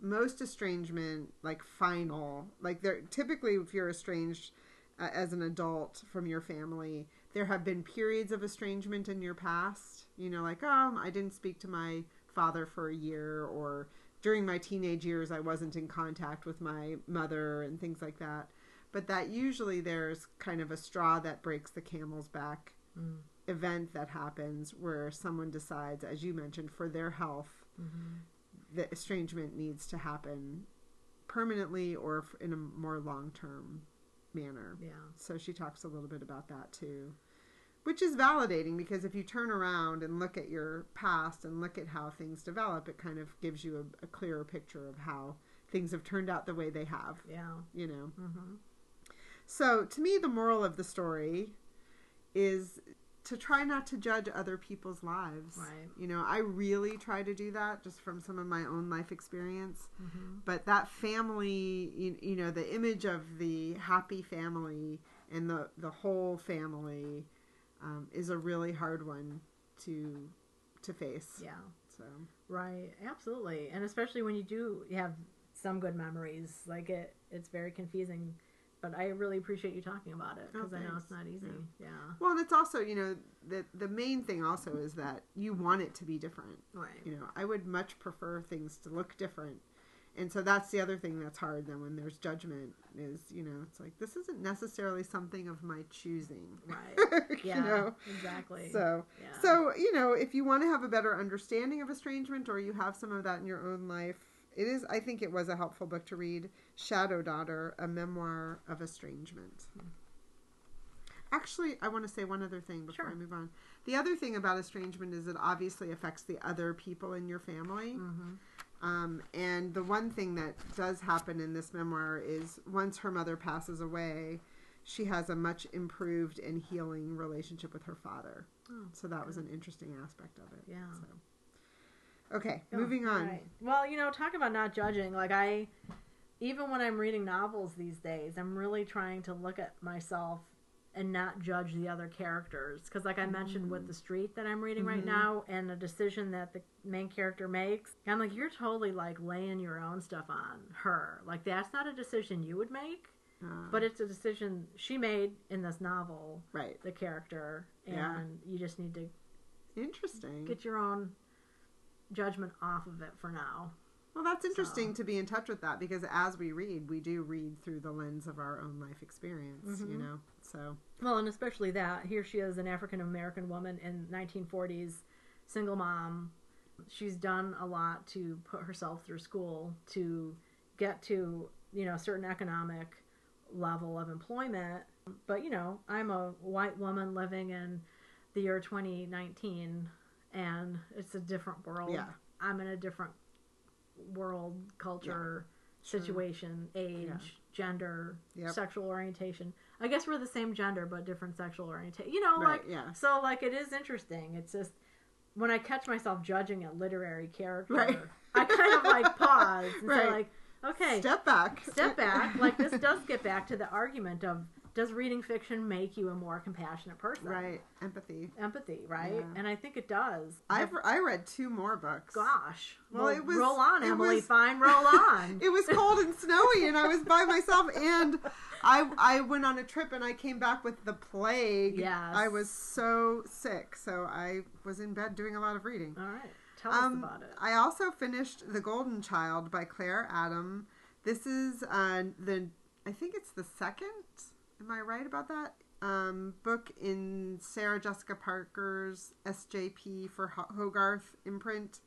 most estrangement, like final, like they're typically if you're estranged uh, as an adult from your family, there have been periods of estrangement in your past. You know, like um, I didn't speak to my father for a year, or during my teenage years, I wasn't in contact with my mother and things like that. But that usually there's kind of a straw that breaks the camel's back Mm. event that happens where someone decides, as you mentioned, for their health, Mhm. the estrangement needs to happen permanently or in a more long term manner. Yeah. So she talks a little bit about that too, which is validating because if you turn around and look at your past and look at how things develop, it kind of gives you a, a clearer picture of how things have turned out the way they have, Yeah. you know. Mm-hmm. So to me, the moral of the story is to try not to judge other people's lives. Right. You know, I really try to do that just from some of my own life experience. Mm-hmm. But that family, you, you know, the image of the happy family and the, the whole family um, is a really hard one to to face. Yeah. So Right. Absolutely. And especially when you do have some good memories, like it, it's very confusing. But I really appreciate you talking about it Oh, because I know it's not easy. Yeah. well, and it's also you know the the main thing also is that you want it to be different. Right. You know, I would much prefer things to look different. And so that's the other thing that's hard then when there's judgment is, you know, it's like this isn't necessarily something of my choosing. Right. you Yeah. know. Exactly. So yeah. so, you know, if you want to have a better understanding of estrangement or you have some of that in your own life, it is I think it was a helpful book to read, Shadow Daughter, a memoir of estrangement. Actually, I want to say one other thing before Sure. I move on. The other thing about estrangement is it obviously affects the other people in your family. Mm-hmm. Um, and the one thing that does happen in this memoir is once her mother passes away, she has a much improved and healing relationship with her father. Oh, So that was an interesting aspect of it. Yeah. So. Okay, Oh, moving on. right. Well, you know, talk about not judging. Like I, even when I'm reading novels these days, I'm really trying to look at myself and not judge the other characters. Because, like I mentioned with the street that I'm reading right Mhm. now, and a decision that the main character makes, I'm like, you're totally like laying your own stuff on her. Like that's not a decision you would make, Uh, but it's a decision she made in this novel. right, The character, and Yeah. you just need to interesting. get your own judgment off of it for now. well, that's interesting So- to be in touch with that because as we read, we do read through the lens of our own life experience. You Mhm. know, so Well, and especially that here she is, an African American woman in 1940s, single mom. She's done a lot to put herself through school to get to you know a certain economic level of employment. But you know, I'm a white woman living in the year 2019, and it's a different world. Yeah. I'm in a different world, culture, Sure. situation, age, Yeah. gender, Yep. sexual orientation. I guess we're the same gender but different sexual orientation. You know, right, like yeah, so like it is interesting. It's just when I catch myself judging a literary character, Right. I kind of like pause and Right. say like, okay, step back, step back. Like this does get back to the argument of does reading fiction make you a more compassionate person? right, empathy. Empathy, right? Yeah. And I think it does. I've I read two more books. gosh. Well, it was- roll on, Emily. was- Fine, roll on. It was cold and snowy, and I was by myself. And I I went on a trip, and I came back with the plague. Yes. I was so sick, so I was in bed doing a lot of reading. All right, tell us Um, about it. I also finished The Golden Child by Claire Adam. This is uh, the I think it's the second. Am I right about that? Um, book in Sarah Jessica Parker's SJP for Hogarth imprint.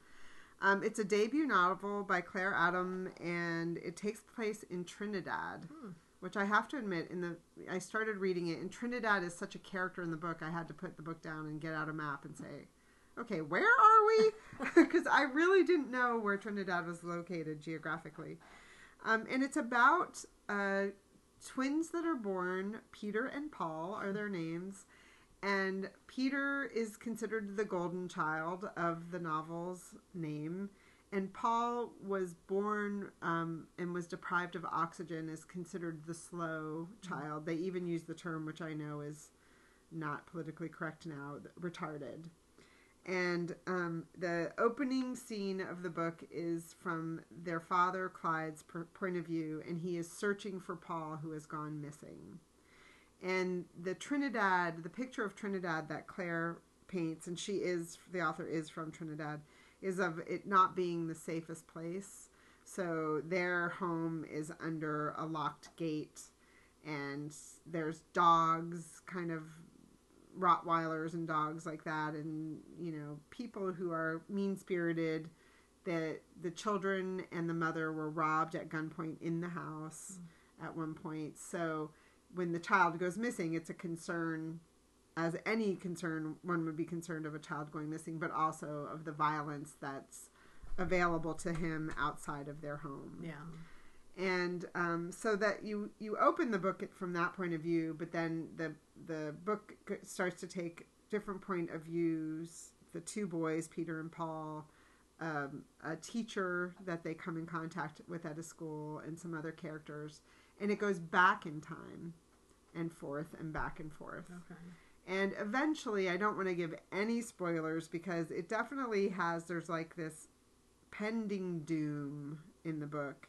Um, it's a debut novel by Claire Adam, and it takes place in Trinidad, Hmm. which I have to admit, in the I started reading it, and Trinidad is such a character in the book. I had to put the book down and get out a map and say, okay, where are we? Because I really didn't know where Trinidad was located geographically. Um, and it's about uh, twins that are born. Peter and Paul are their names. And Peter is considered the golden child of the novel's name. And Paul was born um, and was deprived of oxygen, is considered the slow child. They even use the term, which I know is not politically correct now, retarded. And um, the opening scene of the book is from their father, Clyde's per- point of view, and he is searching for Paul, who has gone missing. And the Trinidad, the picture of Trinidad that Claire paints, and she is, the author is from Trinidad, is of it not being the safest place. So their home is under a locked gate, and there's dogs, kind of Rottweilers and dogs like that, and you know people who are mean spirited. That the children and the mother were robbed at gunpoint in the house mm. at one point. So when the child goes missing, it's a concern as any concern one would be concerned of a child going missing, but also of the violence that's available to him outside of their home. Yeah. And um, so that you you open the book from that point of view, but then the the book starts to take different point of views. The two boys, Peter and Paul, um, a teacher that they come in contact with at a school, and some other characters, and it goes back in time and forth and back and forth. Okay. And eventually, I don't want to give any spoilers because it definitely has, there's like this pending doom in the book.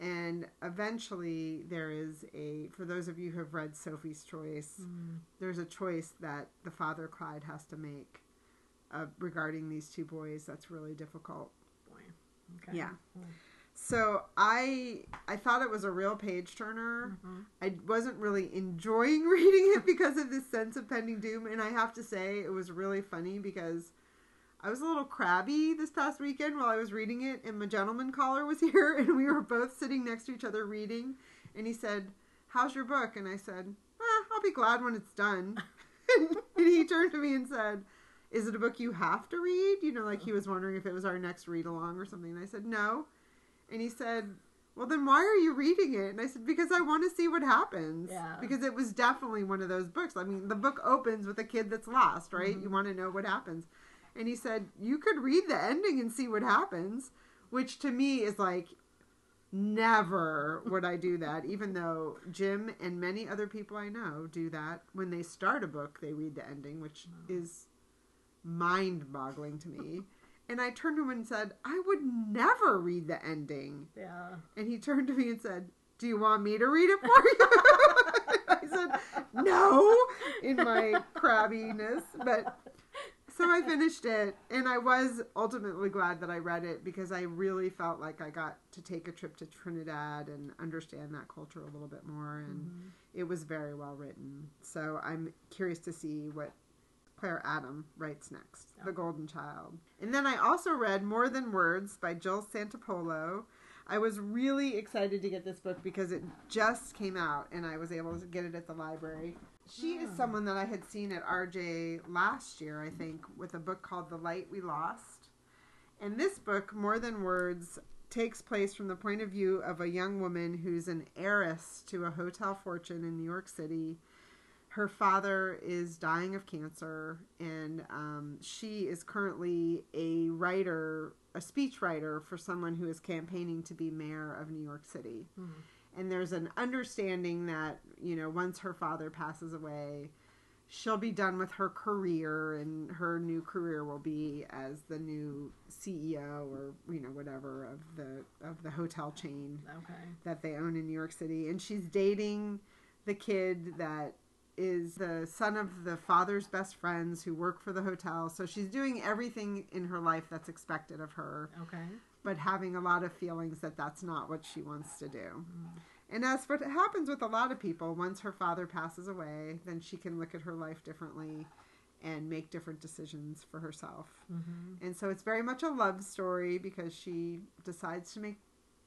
And eventually, there is a, for those of you who have read Sophie's Choice, mm. there's a choice that the father Clyde has to make uh, regarding these two boys that's really difficult. Boy. Okay. Yeah. Mm. So I I thought it was a real page turner. Mm-hmm. I wasn't really enjoying reading it because of this sense of pending doom, and I have to say it was really funny because I was a little crabby this past weekend while I was reading it, and my gentleman caller was here, and we were both sitting next to each other reading, and he said, "How's your book?" And I said, eh, "I'll be glad when it's done." and he turned to me and said. Is it a book you have to read? You know, like he was wondering if it was our next read along or something. And I said, no. And he said, well, then why are you reading it? And I said, because I want to see what happens. Yeah. Because it was definitely one of those books. I mean, the book opens with a kid that's lost, right? Mm-hmm. You want to know what happens. And he said, you could read the ending and see what happens, which to me is like, never would I do that, even though Jim and many other people I know do that. When they start a book, they read the ending, which is mind boggling to me. And I turned to him and said, I would never read the ending. Yeah. And he turned to me and said, Do you want me to read it for you? I said, No, in my crabbiness. But so I finished it, and I was ultimately glad that I read it because I really felt like I got to take a trip to Trinidad and understand that culture a little bit more. And mm-hmm. it was very well written. So I'm curious to see what Claire Adam writes next, The Golden Child. And then I also read More Than Words by Jill Santopolo. I was really excited to get this book because it just came out and I was able to get it at the library. She is someone that I had seen at RJ last year, I think, with a book called The Light We Lost. And this book, More Than Words, takes place from the point of view of a young woman who's an heiress to a hotel fortune in New York City her father is dying of cancer, and um, she is currently a writer, a speech writer for someone who is campaigning to be mayor of New York City. Mm-hmm. And there's an understanding that, you know, once her father passes away, she'll be done with her career and her new career will be as the new CEO or you know whatever of the of the hotel chain okay. that they own in New York City and she's dating the kid that is the son of the father's best friends who work for the hotel. So she's doing everything in her life that's expected of her. Okay. But having a lot of feelings that that's not what she wants to do. Mm. And as for what happens with a lot of people, once her father passes away, then she can look at her life differently and make different decisions for herself. Mm-hmm. And so it's very much a love story because she decides to make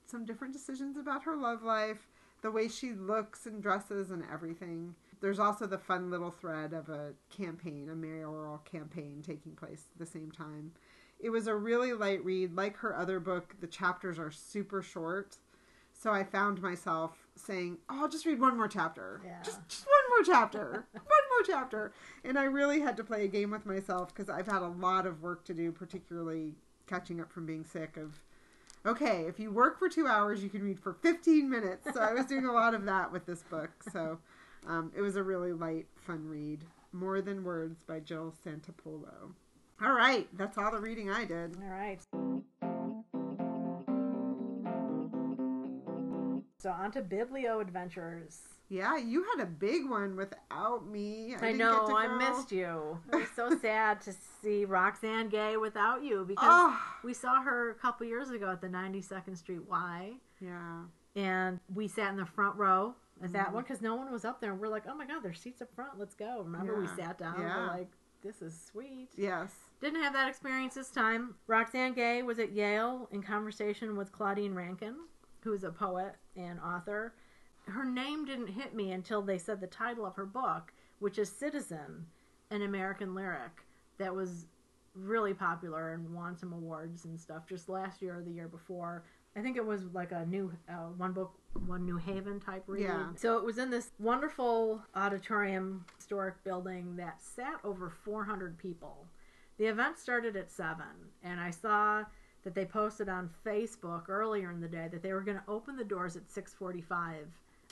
some different decisions about her love life, the way she looks and dresses and everything there's also the fun little thread of a campaign, a mayoral campaign taking place at the same time. It was a really light read. Like her other book, the chapters are super short. So I found myself saying, "Oh, I'll just read one more chapter. Yeah. Just, just one more chapter. one more chapter." And I really had to play a game with myself because I've had a lot of work to do, particularly catching up from being sick. Of okay, if you work for two hours, you can read for 15 minutes. So I was doing a lot of that with this book. So um, it was a really light, fun read. More Than Words by Jill Santopolo. All right, that's all the reading I did. All right. So on to Biblio Adventures. Yeah, you had a big one without me. I, didn't know, get to I missed you. It was so sad to see Roxane Gay without you because Oh, we saw her a couple years ago at the 92nd Street Y, yeah. and we sat in the front row at that Mhm. one because no one was up there. And we're like, oh my god, there's seats up front. Let's go. Remember, we sat down. Yeah. We're like, this is sweet. Yes. Didn't have that experience this time. Roxane Gay was at Yale in conversation with Claudia Rankine, who's a poet and author. Her name didn't hit me until they said the title of her book, which is Citizen, an American lyric, that was really popular and won some awards and stuff just last year or the year before. I think it was like a new uh, one book, one New Haven type read. Yeah. So it was in this wonderful auditorium, historic building that sat over 400 people. The event started at 7, and I saw that they posted on Facebook earlier in the day that they were going to open the doors at 6:45.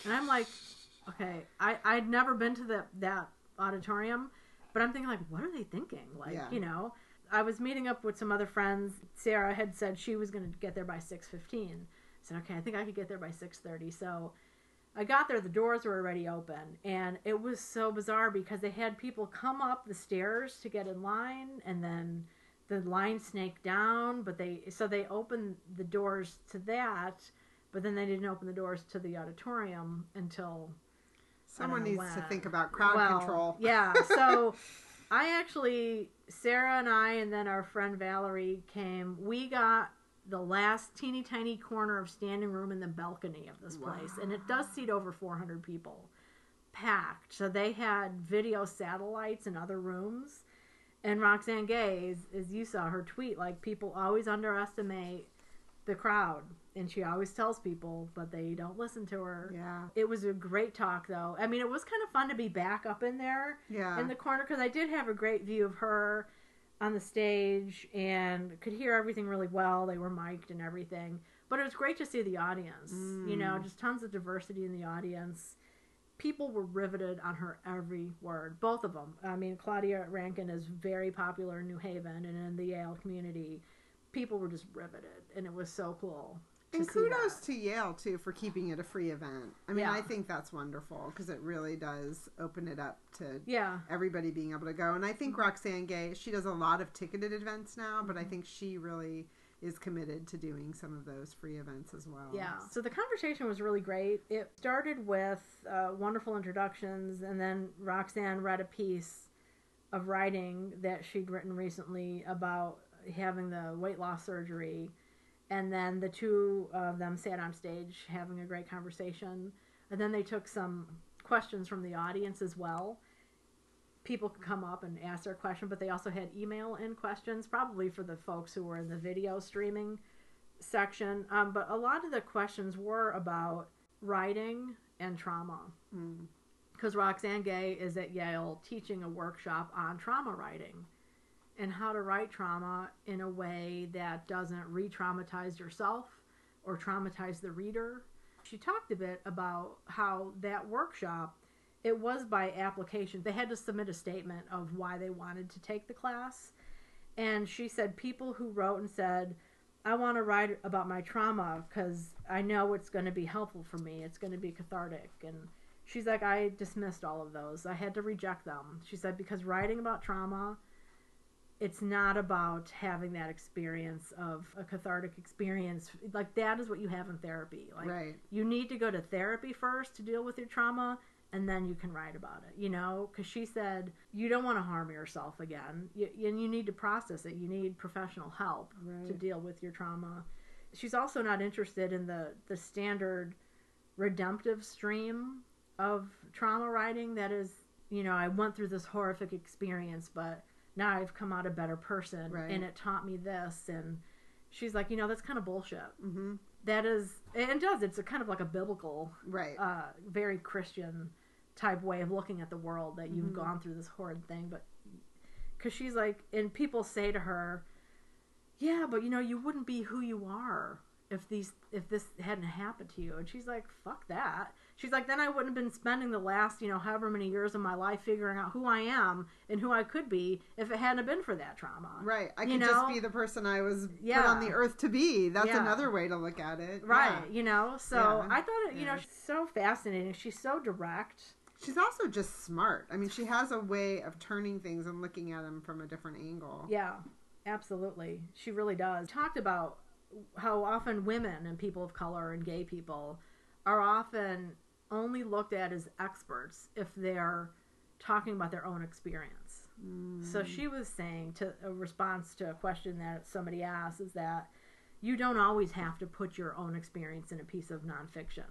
And I'm like, okay, I I'd never been to the that auditorium, but I'm thinking like what are they thinking? Like, Yeah. you know, I was meeting up with some other friends. Sarah had said she was going to get there by 6:15. I said, "Okay, I think I could get there by 6:30." So I got there, the doors were already open, and it was so bizarre because they had people come up the stairs to get in line, and then the line snaked down. But they so they opened the doors to that, but then they didn't open the doors to the auditorium until Someone needs to think about crowd well, control. Yeah, so I actually Sarah and I and then our friend Valerie came. We got the last teeny tiny corner of standing room in the balcony of this place, and it does seat over 400 people, packed. So they had video satellites in other rooms. And Roxane Gay, as, as you saw her tweet, like people always underestimate the crowd, and she always tells people, but they don't listen to her. Yeah. It was a great talk, though. I mean, it was kind of fun to be back up in there Yeah. in the corner because I did have a great view of her on the stage and could hear everything really well. They were mic'd and everything, but it was great to see the audience. You know, Mm. just tons of diversity in the audience. People were riveted on her every word, both of them. I mean, Claudia Rankine is very popular in New Haven and in the Yale community. People were just riveted, and it was so cool. And kudos to Yale too for keeping it a free event. I mean, Yeah. I think that's wonderful because it really does open it up to Yeah, everybody being able to go. And I think Roxane Gay, she does a lot of ticketed events now, but I Mm-hmm. think she really is committed to doing some of those free events as well. Yeah. So the conversation was really great. It started with uh, wonderful introductions, and then Roxane read a piece of writing that she'd written recently about having the weight loss surgery. And then the two of them sat on stage having a great conversation. And then they took some questions from the audience as well. People could come up and ask their question, but they also had email in questions, probably for the folks who were in the video streaming section. Um, but a lot of the questions were about writing and trauma. Mm. Because Roxane Gay is at Yale teaching a workshop on trauma writing and how to write trauma in a way that doesn't re traumatize yourself or traumatize the reader. She talked a bit about how that workshop it was by application. They had to submit a statement of why they wanted to take the class. And she said people who wrote and said, I want to write about my trauma because I know it's going to be helpful for me. It's going to be cathartic. And she's like, I dismissed all of those. I had to reject them. She said, because writing about trauma, it's not about having that experience of a cathartic experience. Like, that is what you have in therapy. Like, right. you need to go to therapy first to deal with your trauma and then you can write about it you know because she said you don't want to harm yourself again you, and you need to process it you need professional help Right. to deal with your trauma she's also not interested in the the standard redemptive stream of trauma writing that is you know i went through this horrific experience but now i've come out a better person Right. and it taught me this and she's like you know that's kind of bullshit hmm that is and it does it's a kind of like a biblical Right. uh, very Christian type way of looking at the world that you've Mhm. gone through this horrid thing. But because she's like, and people say to her, "Yeah, but you know, you wouldn't be who you are if these if this hadn't happened to you." And she's like, "Fuck that." She's like, then I wouldn't have been spending the last, you know, however many years of my life figuring out who I am and who I could be if it hadn't been for that trauma. Right. I You could know? just be the person I was put on the earth to be. That's Yeah. another way to look at it. Right. Yeah. You know, so Yeah. I thought it, you know, she's so fascinating. She's so direct. She's also just smart. I mean, she has a way of turning things and looking at them from a different angle. Yeah, absolutely. She really does. Talked about how often women and people of color and gay people are often only looked at as experts if they're talking about their own experience. Mm. So she was saying to a response to a question that somebody asked is that you don't always have to put your own experience in a piece of nonfiction.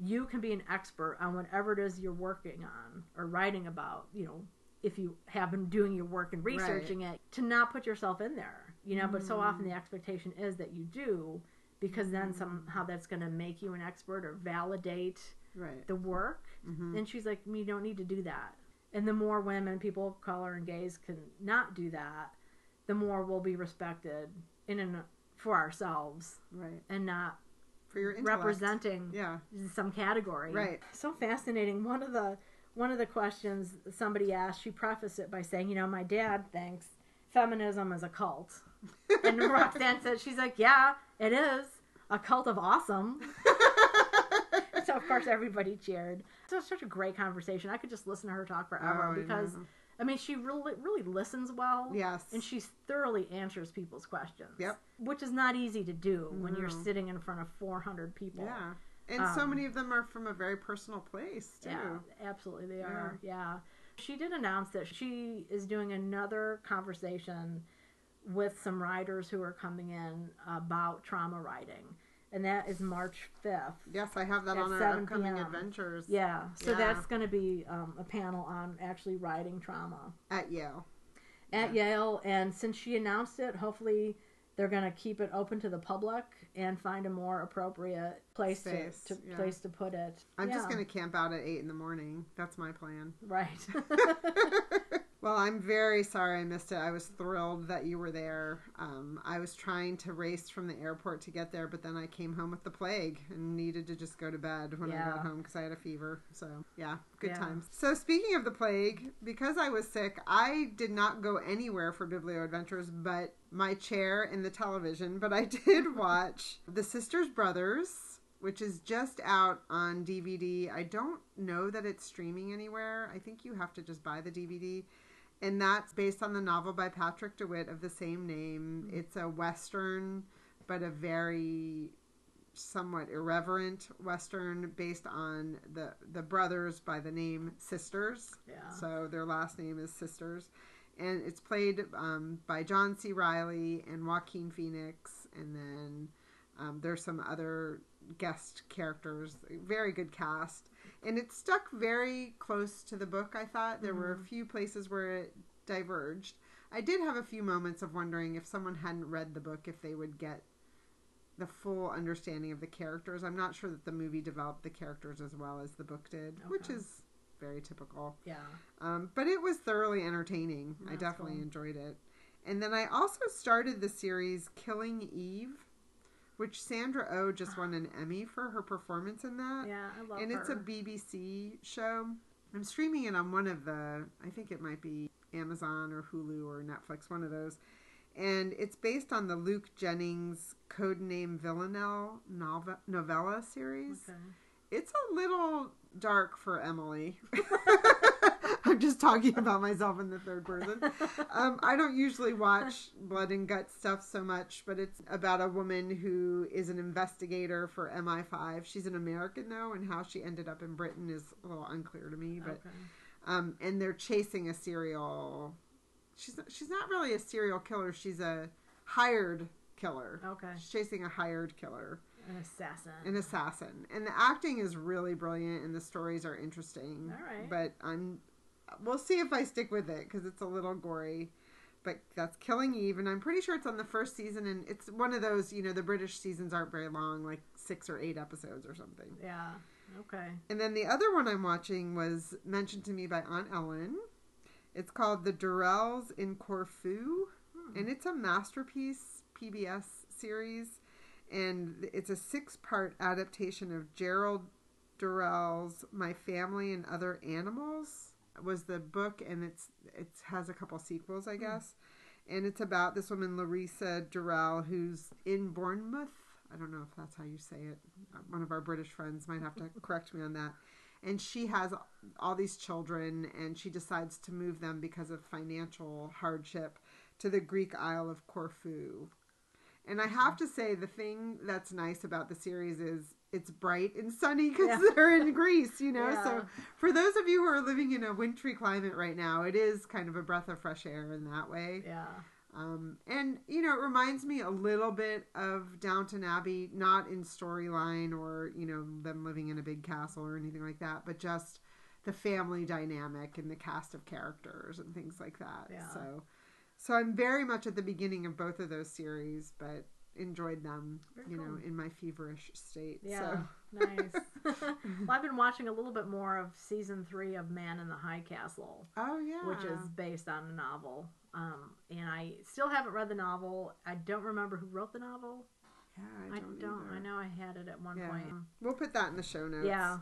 You can be an expert on whatever it is you're working on or writing about, you know, if you have been doing your work and researching it, to not put yourself in there, you know, but so often the expectation is that you do because then somehow that's going to make you an expert or validate Right. the work. Mhm. And she's like, we don't need to do that. And the more women, people of color, and gays can not do that, the more we'll be respected in and for ourselves Right. and not For your intellect. representing Yeah. some category. Right. So fascinating. One of the one of the questions somebody asked, she prefaced it by saying, you know, my dad thinks feminism is a cult. And Roxane said, she's like, yeah, it is a cult of awesome. so of course everybody cheered. So it's such a great conversation. I could just listen to her talk forever Oh, because know. I mean she really really listens well. Yes. And she thoroughly answers people's questions. Yep. Which is not easy to do when you're sitting in front of 400 people. Yeah. And so Um, many of them are from a very personal place too. Yeah, absolutely they are. Yeah. She did announce that she is doing another conversation with some writers who are coming in about trauma writing. And that is March 5th. Yes, I have that on our upcoming p.m. adventures Yeah. So Yeah. that's going to be um, a panel on actually writing trauma at Yale. at Yale. And since she announced it, hopefully they're going to keep it open to the public and find a more appropriate place Space, to, to yeah. place to put it. I'm just going to camp out at eight in the morning. That's my plan. Right. well, I'm very sorry I missed it. I was thrilled that you were there. Um, I was trying to race from the airport to get there, but then I came home with the plague and needed to just go to bed when I got home because I had a fever. So, yeah, good Yeah. times. So, speaking of the plague, because I was sick, I did not go anywhere for Biblio Adventures but my chair and the television. But I did watch The Sisters Brothers which is just out on DVD. I don't know that it's streaming anywhere. I think you have to just buy the DVD. And that's based on the novel by Patrick DeWitt of the same name. It's a Western, but a very somewhat irreverent Western based on the, the brothers by the name Sisters. yeah. So their last name is Sisters. And it's played um, by John C. Reilly and Joaquin Phoenix. And then um, there's some other guest characters. Very good cast. And it stuck very close to the book, I thought. There were a few places where it diverged. I did have a few moments of wondering if someone hadn't read the book, if they would get the full understanding of the characters. I'm not sure that the movie developed the characters as well as the book did, which is very typical. Yeah. Um, but it was thoroughly entertaining. I definitely cool. enjoyed it. And then I also started the series Killing Eve, which Sandra O oh just won an Emmy for her performance in that. Yeah, I love it. and her. it's a BBC show. I'm streaming it on one of the, I think it might be Amazon or Hulu or Netflix, one of those. And it's based on the Luke Jennings Codename Villanelle novel, novella series. Okay. It's a little dark for Emily. I'm just talking about myself in the third person. Um, I don't usually watch blood and gut stuff so much, but it's about a woman who is an investigator for MI5. She's an American though, and how she ended up in Britain is a little unclear to me. But okay. um, and they're chasing a serial. She's not, she's not really a serial killer. She's a hired killer. Okay. She's chasing a hired killer An assassin. an assassin and the acting is really brilliant and the stories are interesting All right. but i'm we'll see if i stick with it because it's a little gory but that's killing eve and i'm pretty sure it's on the first season and it's one of those you know the british seasons aren't very long like six or eight episodes or something yeah. Okay. and then the other one i'm watching was mentioned to me by aunt ellen it's called the durrells in corfu Hmm. and it's a masterpiece pbs series and it's a six part adaptation of gerald Durrell's My Family and Other Animals was the book and it's it has a couple sequels, I hmm. guess. And it's about this woman Larissa Durrell who's in Bournemouth. I don't know if that's how you say it. One of our British friends might have to correct me on that. And she has all these children and she decides to move them because of financial hardship to the Greek Isle of Corfu. And I have to say, the thing that's nice about the series is it's bright and sunny because Yeah. they're in Greece, you know. Yeah. So for those of you who are living in a wintry climate right now, it is kind of a breath of fresh air in that way. Yeah. Um, and you know, it reminds me a little bit of Downton Abbey, not in storyline or you know them living in a big castle or anything like that, but just the family dynamic and the cast of characters and things like that. Yeah. So, so I'm very much at the beginning of both of those series, but enjoyed them, Very you know, in my feverish state. Yeah. So. nice. well, I've been watching a little bit more of season three of Man in the High Castle. Oh yeah. which is based on a novel. Um, and I still haven't read the novel. I don't remember who wrote the novel. yeah, I I don't. don't. I know I had it at one Yeah. point. We'll put that in the show notes. Yeah.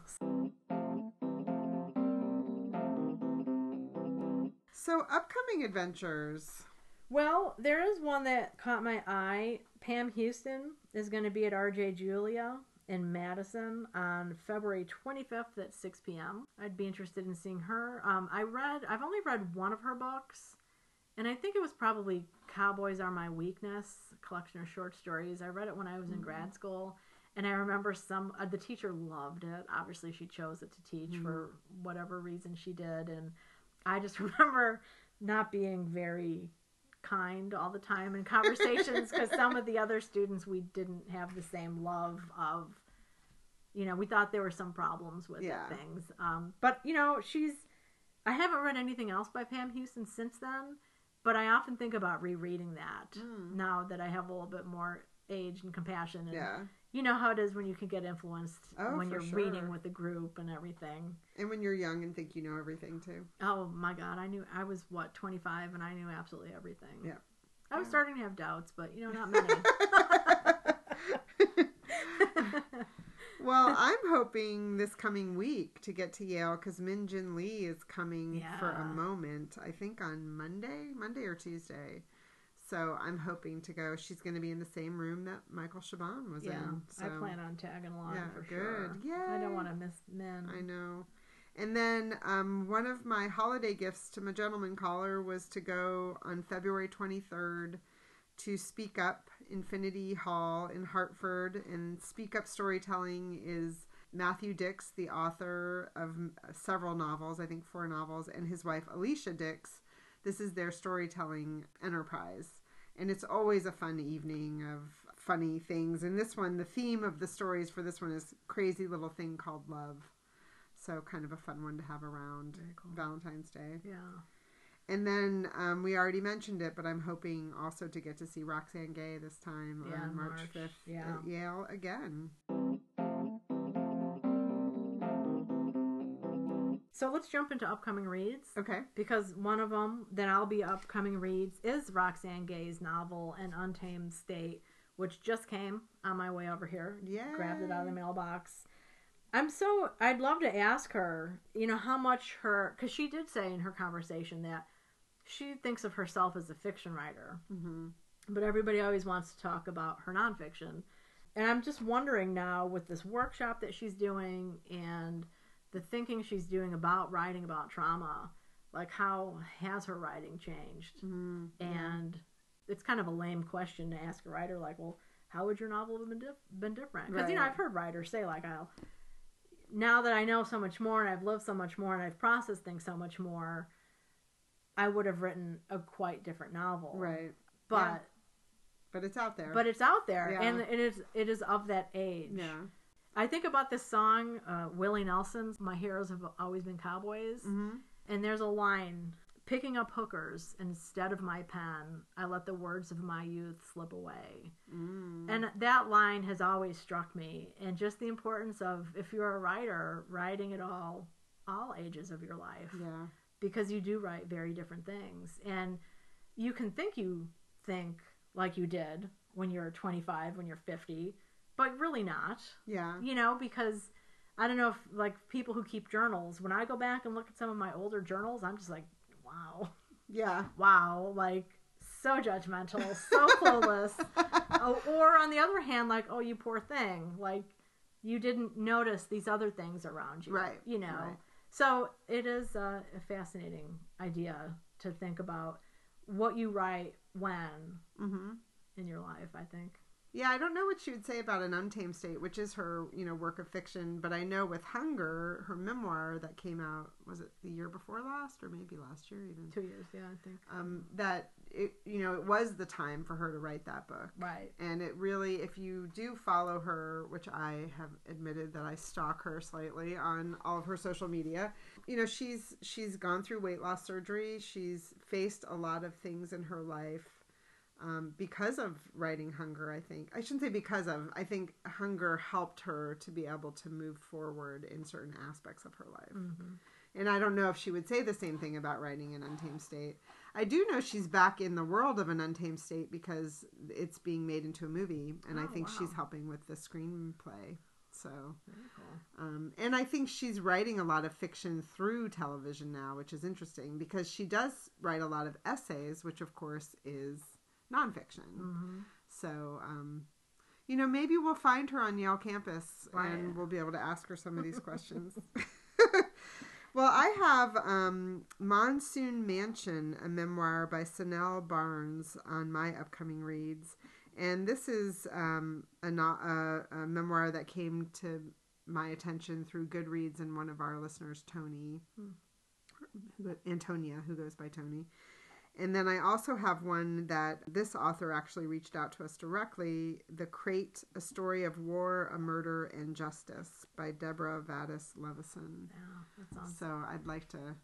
So upcoming adventures. Well, there is one that caught my eye. Pam Houston is going to be at RJ Julia in Madison on February 25th at 6 p.m. I'd be interested in seeing her. Um, I read, I've only read one of her books, and I think it was probably Cowboys Are My Weakness, a collection of short stories. I read it when I was in grad school, and I remember some, uh, the teacher loved it. Obviously, she chose it to teach for whatever reason she did, and I just remember not being very kind all the time in conversations because some of the other students we didn't have the same love of you know we thought there were some problems with Yeah. things um, but you know she's i haven't read anything else by pam houston since then but i often think about rereading that Mm. now that i have a little bit more age and compassion and Yeah. You know how it is when you can get influenced Oh, when you're sure. reading with a group and everything And when you're young and think you know everything too. Oh my god, I knew I was what 25 and I knew absolutely everything. Yeah. I was Yeah. starting to have doubts, but you know, not many. well, I'm hoping this coming week to get to Yale because Min Jin Lee is coming for a moment. I think on Monday, Monday or Tuesday. So I'm hoping to go. She's going to be in the same room that Michael Chabon was yeah, in. So I plan on tagging along Yeah, for good. sure. I don't want to miss Min. I know. And then um, one of my holiday gifts to my gentleman caller was to go on February 23rd to Speak Up Infinity Hall in Hartford. And Speak Up Storytelling is Matthew Dicks, the author of several novels, I think four novels, and his wife Alicia Dicks. This is their storytelling enterprise. And it's always a fun evening of funny things. And this one, the theme of the stories for this one is Crazy Little Thing Called Love. So kind of a fun one to have around cool. Valentine's Day. Yeah. And then um, we already mentioned it, but I'm hoping also to get to see Roxane Gay this time Yeah, on March, March. 5th Yeah. at Yale again. So let's jump into upcoming reads Okay. because one of them that I'll be upcoming reads is Roxane Gay's novel An Untamed State, which just came on my way over here. Yeah. grabbed it out of the mailbox. I'm so I'd love to ask her, you know, how much her because she did say in her conversation that she thinks of herself as a fiction writer, hmm but everybody always wants to talk about her nonfiction. And I'm just wondering now with this workshop that she's doing and the thinking she's doing about writing about trauma, like how has her writing changed? hmm And it's kind of a lame question to ask a writer, like, well, how would your novel have been, dif- been different? Because, you know, Right. I've heard writers say, like, I'll, now that I know so much more and I've lived so much more and I've processed things so much more, I would have written a quite different novel. Right. But, Yeah. But it's out there. but it's out there Yeah. and it is, it is of that age. yeah. I think about this song, uh, Willie Nelson's My Heroes Have Always Been Cowboys. hmm And there's a line picking up hookers instead of my pen, I let the words of my youth slip away. mm And that line has always struck me. And just the importance of, if you're a writer, writing at all, all ages of your life. Yeah. Because you do write very different things. And you can think you think like you did when you're 25, when you're 50, but really not Yeah. you know, because I don't know if like people who keep journals. When I go back and look at some of my older journals, I'm just like, wow, Yeah. wow, like so judgmental, so clueless. oh, or on the other hand, like, oh, you poor thing, like you didn't notice these other things around you, Right, You know. right. So it is a, a fascinating idea to think about what you write when hmm in your life. I think. Yeah, I don't know what she would say about an untamed state, which is her, you know, work of fiction. But I know with Hunger, her memoir that came out was it the year before last, or maybe last year even. Two years, yeah, I think. Um, that it, you know, it was the time for her to write that book. Right. And it really, if you do follow her, which I have admitted that I stalk her slightly on all of her social media, you know, she's she's gone through weight loss surgery. She's faced a lot of things in her life um, because of writing Hunger. I think I shouldn't say because of. I think Hunger helped her to be able to move forward in certain aspects of her life. hmm And I don't know if she would say the same thing about writing an Untamed State. I do know she's back in the world of an Untamed State because it's being made into a movie, and I Oh, think wow. she's helping with the screenplay. So, cool. um, and I think she's writing a lot of fiction through television now, which is interesting because she does write a lot of essays, which of course is nonfiction. hmm So, um, you know, maybe we'll find her on Yale campus Right. and we'll be able to ask her some of these questions. well, I have um, Monsoon Mansion, a memoir by Cinelle Barnes, on my upcoming reads. And this is um, a, a, a memoir that came to my attention through Goodreads and one of our listeners, Tony, go- Antonia, who goes by Tony. And then I also have one that this author actually reached out to us directly The Crate, A Story of War, a Murder, and Justice by Deborah Vadas Levison. Yeah, that sounds. So I'd like to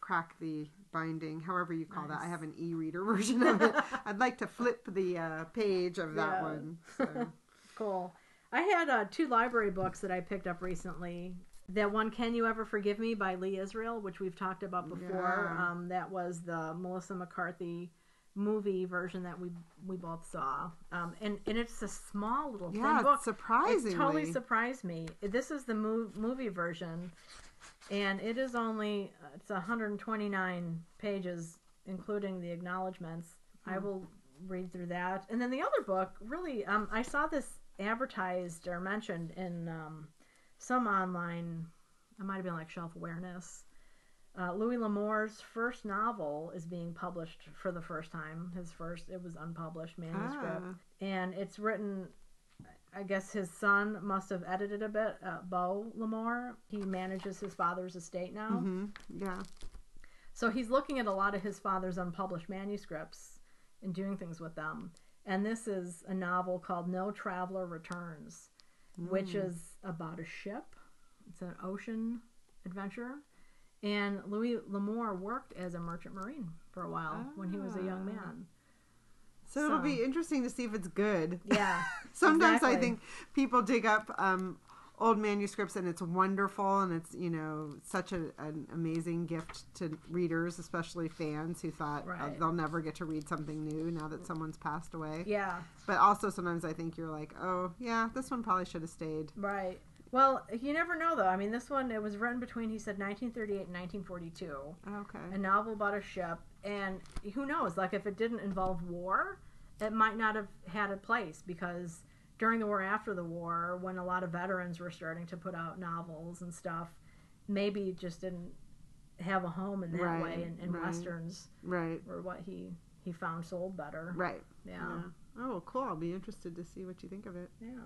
crack the binding, however you call that. I have an e reader version of it. I'd like to flip the uh, page of that Yeah. one. So. Cool. I had uh, two library books that I picked up recently. That one, "Can You Ever Forgive Me" by Lee Israel, which we've talked about before. Yeah. Um, that was the Melissa McCarthy movie version that we we both saw. Um, and and it's a small little yeah, thin book. surprisingly. Totally surprised me. This is the mov- movie version, and it is only it's 129 pages, including the acknowledgments. I Hmm. will read through that, and then the other book. Really, um, I saw this advertised or mentioned in um, some online. It might have been like Shelf Awareness. Uh, Louis L'Amour's first novel is being published for the first time. His first, it was unpublished manuscript Ah, and it's written i guess his son must have edited a bit uh, Beau L'Amour he manages his father's estate now mhm, Yeah. so he's looking at a lot of his father's unpublished manuscripts and doing things with them and this is a novel called no traveler returns which Mm. is about a ship it's an ocean adventure and louis l'Amour worked as a merchant marine for a while when he was a young Ah. man So, it'll be interesting to see if it's good. yeah Sometimes I think people dig up um, old manuscripts and it's wonderful and it's you know such a, an amazing gift to readers, especially fans who thought uh, Right. they'll never get to read something new now that someone's passed away. yeah But also sometimes I think you're like, oh yeah, this one probably should have stayed. Right. Well, you never know though. I mean, this one it was written between he said 1938 and 1942. Okay. A novel about a ship, and who knows? Like if it didn't involve war, it might not have had a place because during the war, after the war, when a lot of veterans were starting to put out novels and stuff, maybe just didn't have a home in that Right, way. And, and right. westerns Right. were what he he found sold better. Right. Yeah. Oh, cool. I'll be interested to see what you think of it. Yeah.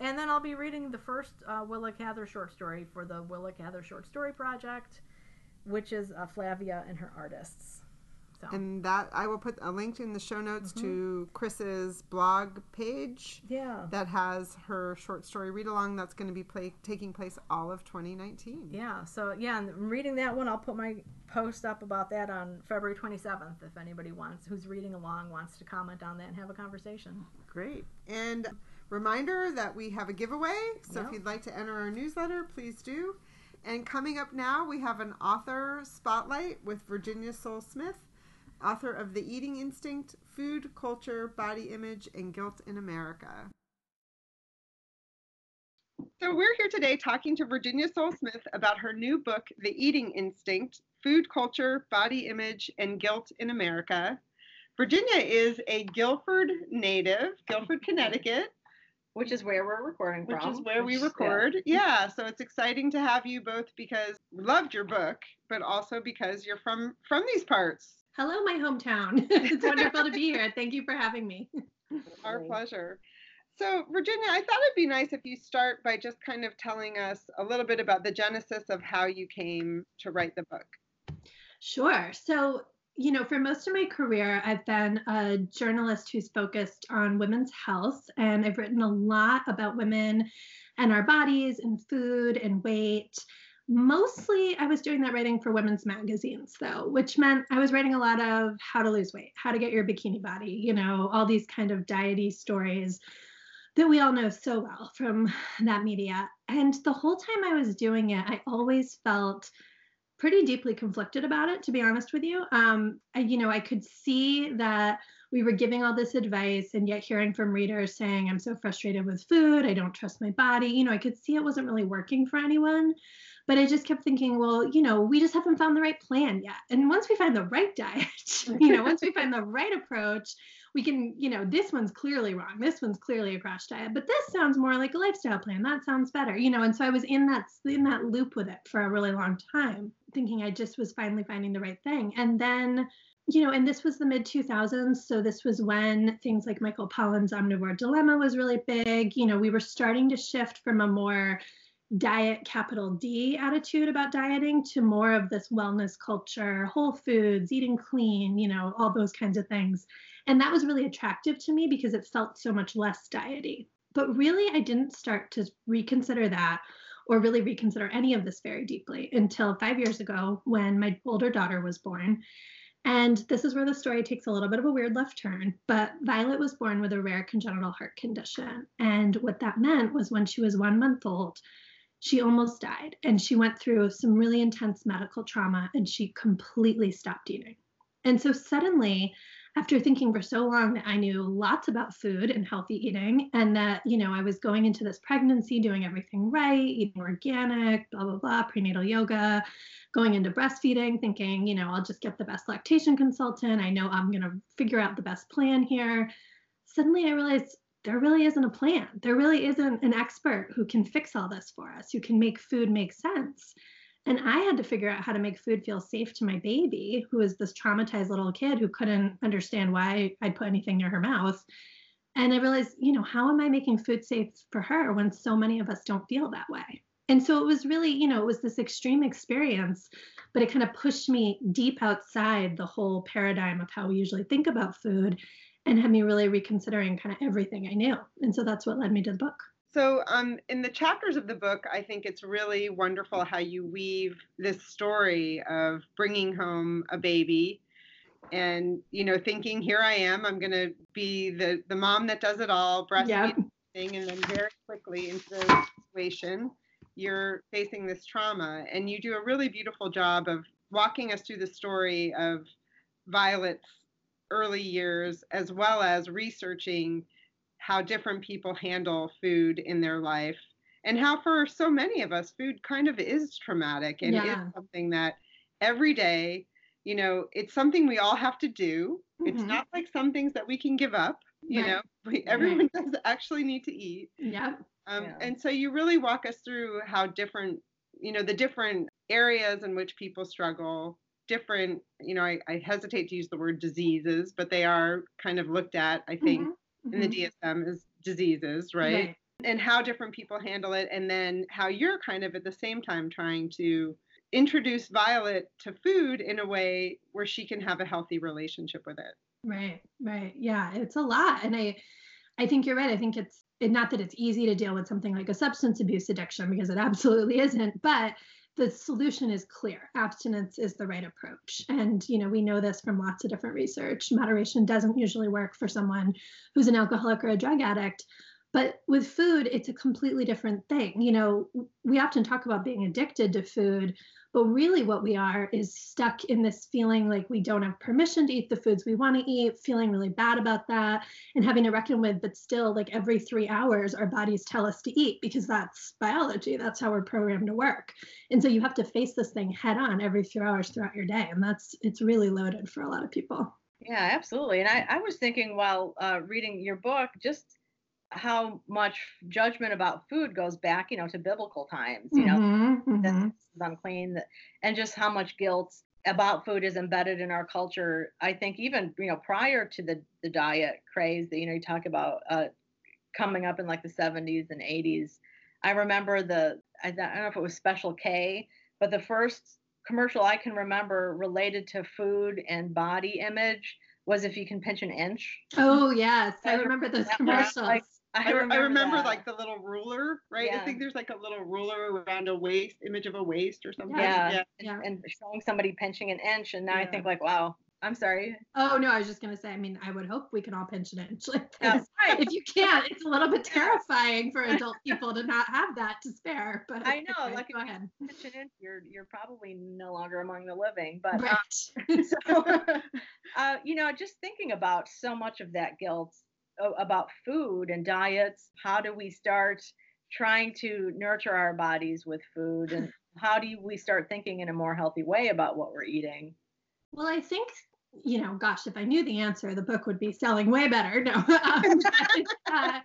And then I'll be reading the first uh, Willa Cather short story for the Willa Cather Short Story Project, which is uh, Flavia and her artists. So, And that I will put a link in the show notes Mm-hmm. to Chris's blog page. yeah. that has her short story read along that's going to be play, taking place all of 2019. Yeah. So, yeah, and reading that one, I'll put my post up about that on February 27th if anybody wants, who's reading along, wants to comment on that and have a conversation. Great. And reminder that we have a giveaway. So Yeah. if you'd like to enter our newsletter, please do. And coming up now, we have an author spotlight with Virginia Sole-Smith, author of The Eating Instinct Food, Culture, Body Image, and Guilt in America. So we're here today talking to Virginia Sole Smith about her new book, The Eating Instinct Food Culture, Body Image, and Guilt in America. Virginia is a Guilford native, Guilford, Connecticut. Which is where we're recording which from. is where we which- record. Yeah. so it's exciting to have you both because we loved your book, but also because you're from from these parts. Hello, my hometown. it's wonderful to be here. Thank you for having me. Our pleasure. So, Virginia, I thought it'd be nice if you start by just kind of telling us a little bit about the genesis of how you came to write the book. Sure. So, you know, for most of my career, I've been a journalist who's focused on women's health, and I've written a lot about women and our bodies and food and weight. Mostly, I was doing that writing for women's magazines, though, which meant I was writing a lot of how to lose weight, how to get your bikini body, you know, all these kind of diety stories that we all know so well from that media. And the whole time I was doing it, I always felt pretty deeply conflicted about it, to be honest with you. Um, I, you know, I could see that we were giving all this advice and yet hearing from readers saying, I'm so frustrated with food, I don't trust my body. You know, I could see it wasn't really working for anyone. But I just kept thinking, well, you know, we just haven't found the right plan yet. And once we find the right diet, you know, once we find the right approach, we can, you know, this one's clearly wrong. This one's clearly a crash diet, but this sounds more like a lifestyle plan. That sounds better, you know. And so I was in that in that loop with it for a really long time, thinking I just was finally finding the right thing. And then, you know, and this was the mid 2000s, so this was when things like Michael Pollan's Omnivore Dilemma was really big. You know, we were starting to shift from a more diet capital D attitude about dieting to more of this wellness culture, whole foods, eating clean, you know, all those kinds of things. And that was really attractive to me because it felt so much less diety. But really, I didn't start to reconsider that or really reconsider any of this very deeply until five years ago when my older daughter was born. And this is where the story takes a little bit of a weird left turn. But Violet was born with a rare congenital heart condition. And what that meant was when she was one month old, she almost died and she went through some really intense medical trauma and she completely stopped eating. And so suddenly, after thinking for so long that I knew lots about food and healthy eating, and that, you know, I was going into this pregnancy doing everything right, eating organic, blah, blah, blah, prenatal yoga, going into breastfeeding, thinking, you know, I'll just get the best lactation consultant. I know I'm going to figure out the best plan here. Suddenly I realized there really isn't a plan. There really isn't an expert who can fix all this for us, who can make food make sense. And I had to figure out how to make food feel safe to my baby, who was this traumatized little kid who couldn't understand why I'd put anything near her mouth. And I realized, you know, how am I making food safe for her when so many of us don't feel that way? And so it was really, you know, it was this extreme experience, but it kind of pushed me deep outside the whole paradigm of how we usually think about food and had me really reconsidering kind of everything I knew. And so that's what led me to the book. So, um, in the chapters of the book, I think it's really wonderful how you weave this story of bringing home a baby and, you know, thinking, here I am, I'm going to be the, the mom that does it all, breastfeeding, and then very quickly into the situation, you're facing this trauma. And you do a really beautiful job of walking us through the story of Violet's early years, as well as researching how different people handle food in their life and how for so many of us food kind of is traumatic and Yeah. is something that every day you know it's something we all have to do it's Mhm. not like some things that we can give up you Right. know we, everyone does actually need to eat Yep. um, Yeah. and so you really walk us through how different you know the different areas in which people struggle different you know I, I hesitate to use the word diseases but they are kind of looked at i think Mhm. in the. DSM is diseases, right? And how different people handle it, and then how you're kind of at the same time trying to introduce Violet to food in a way where she can have a healthy relationship with it. Right, right. Yeah, it's a lot. And I I think you're right. I think it's not that it's easy to deal with something like a substance abuse addiction because it absolutely isn't, but the solution is clear. Abstinence is the right approach. And you know, we know this from lots of different research. Moderation doesn't usually work for someone who's an alcoholic or a drug addict. But with food, it's a completely different thing. You know, we often talk about being addicted to food, But really, what we are is stuck in this feeling like we don't have permission to eat the foods we want to eat, feeling really bad about that, and having to reckon with, but still, like every three hours, our bodies tell us to eat because that's biology. That's how we're programmed to work. And so you have to face this thing head on every few hours throughout your day. And that's, it's really loaded for a lot of people. Yeah, absolutely. And I, I was thinking while uh, reading your book, just how much judgment about food goes back, you know, to biblical times, you know, mm-hmm, mm-hmm. unclean, and just how much guilt about food is embedded in our culture. I think even, you know, prior to the, the diet craze that, you know, you talk about uh, coming up in like the 70s and 80s. I remember the, I don't know if it was Special K, but the first commercial I can remember related to food and body image was if you can pinch an inch. Oh yes, I remember those commercials. Like, I remember, I remember like the little ruler, right? Yeah. I think there's like a little ruler around a waist, image of a waist or something. Yeah, yeah. yeah. And, and, showing somebody pinching an inch, and now yeah. I think like, wow, I'm sorry. Oh no, I was just gonna say. I mean, I would hope we can all pinch an inch like this. Right. If you can't, it's a little bit terrifying for adult people to not have that to spare. But I know, okay, like go ahead. Pinch an inch, you're you're probably no longer among the living. But right. uh, so, uh, you know, just thinking about so much of that guilt about food and diets. How do we start trying to nurture our bodies with food? And how do we start thinking in a more healthy way about what we're eating? Well, I think you know, gosh, if I knew the answer, the book would be selling way better. No, um, uh,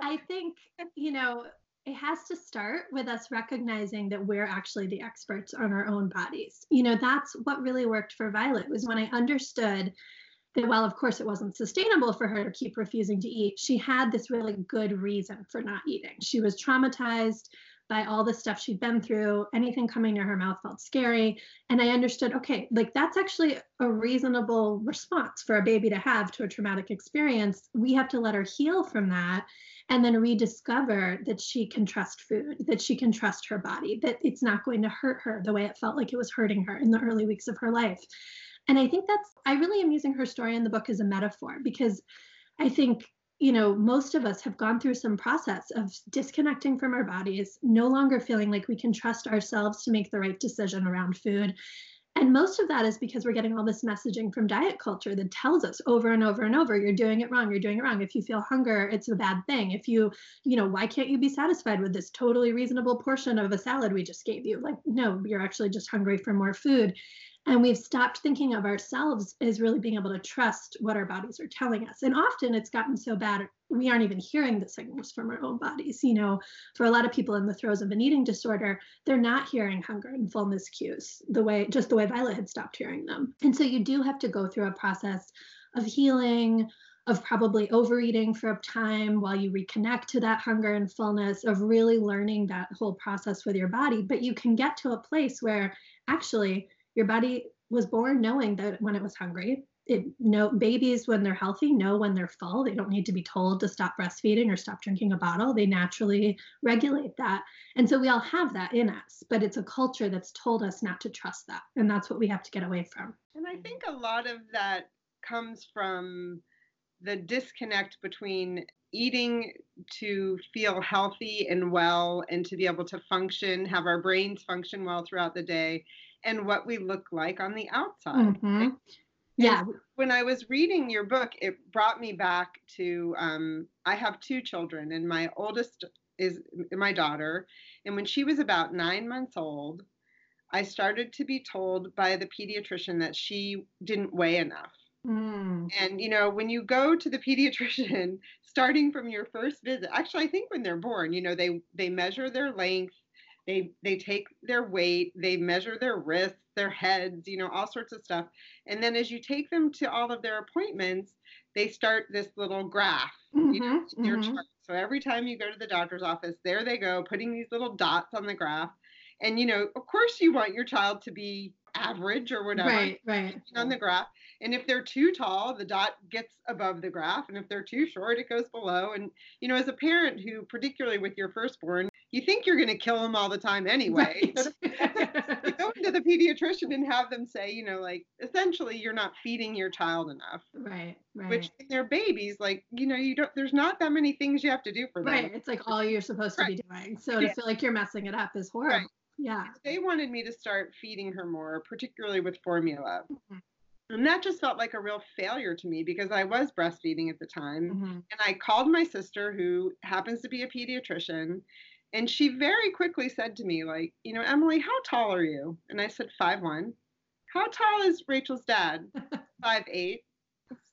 I think, you know, it has to start with us recognizing that we're actually the experts on our own bodies. You know, that's what really worked for Violet was when I understood that while of course it wasn't sustainable for her to keep refusing to eat, she had this really good reason for not eating. She was traumatized by all the stuff she'd been through. Anything coming near her mouth felt scary. And I understood, okay, like that's actually a reasonable response for a baby to have to a traumatic experience. We have to let her heal from that and then rediscover that she can trust food, that she can trust her body, that it's not going to hurt her the way it felt like it was hurting her in the early weeks of her life. And I think that's, I really am using her story in the book as a metaphor because I think, you know, most of us have gone through some process of disconnecting from our bodies, no longer feeling like we can trust ourselves to make the right decision around food. And most of that is because we're getting all this messaging from diet culture that tells us over and over and over, you're doing it wrong, you're doing it wrong. If you feel hunger, it's a bad thing. If you, you know, why can't you be satisfied with this totally reasonable portion of a salad we just gave you? Like, no, you're actually just hungry for more food. And we've stopped thinking of ourselves as really being able to trust what our bodies are telling us. And often it's gotten so bad, we aren't even hearing the signals from our own bodies. You know, for a lot of people in the throes of an eating disorder, they're not hearing hunger and fullness cues the way, just the way Violet had stopped hearing them. And so you do have to go through a process of healing, of probably overeating for a time while you reconnect to that hunger and fullness, of really learning that whole process with your body. But you can get to a place where actually your body was born knowing that when it was hungry. It know babies when they're healthy know when they're full. They don't need to be told to stop breastfeeding or stop drinking a bottle. They naturally regulate that. And so we all have that in us, but it's a culture that's told us not to trust that. And that's what we have to get away from. And I think a lot of that comes from the disconnect between eating to feel healthy and well and to be able to function, have our brains function well throughout the day, and what we look like on the outside. Mm-hmm. Yeah. when I was reading your book, it brought me back to um, I have two children, and my oldest is my daughter. And when she was about nine months old, I started to be told by the pediatrician that she didn't weigh enough. Mm. And you know, when you go to the pediatrician, starting from your first visit, actually, I think when they're born, you know, they they measure their length, they they take their weight, they measure their wrists, their heads, you know, all sorts of stuff. And then as you take them to all of their appointments, they start this little graph, mm-hmm, you know, mm-hmm. your chart. So every time you go to the doctor's office, there they go, putting these little dots on the graph. And you know, of course, you want your child to be average or whatever right, right. on the graph. And if they're too tall, the dot gets above the graph. And if they're too short, it goes below. And, you know, as a parent who, particularly with your firstborn, you think you're going to kill them all the time anyway. Right. you go into the pediatrician and have them say, you know, like essentially you're not feeding your child enough. Right, right. Which they're babies, like, you know, you don't, there's not that many things you have to do for them. Right. It's like all you're supposed right. to be doing. So to feel like you're messing it up is horrible. Right. Yeah. They wanted me to start feeding her more, particularly with formula. Mm-hmm. And that just felt like a real failure to me because I was breastfeeding at the time. Mm-hmm. And I called my sister, who happens to be a pediatrician, and she very quickly said to me, like, you know, Emily, how tall are you? And I said, five one. How tall is Rachel's dad? five eight.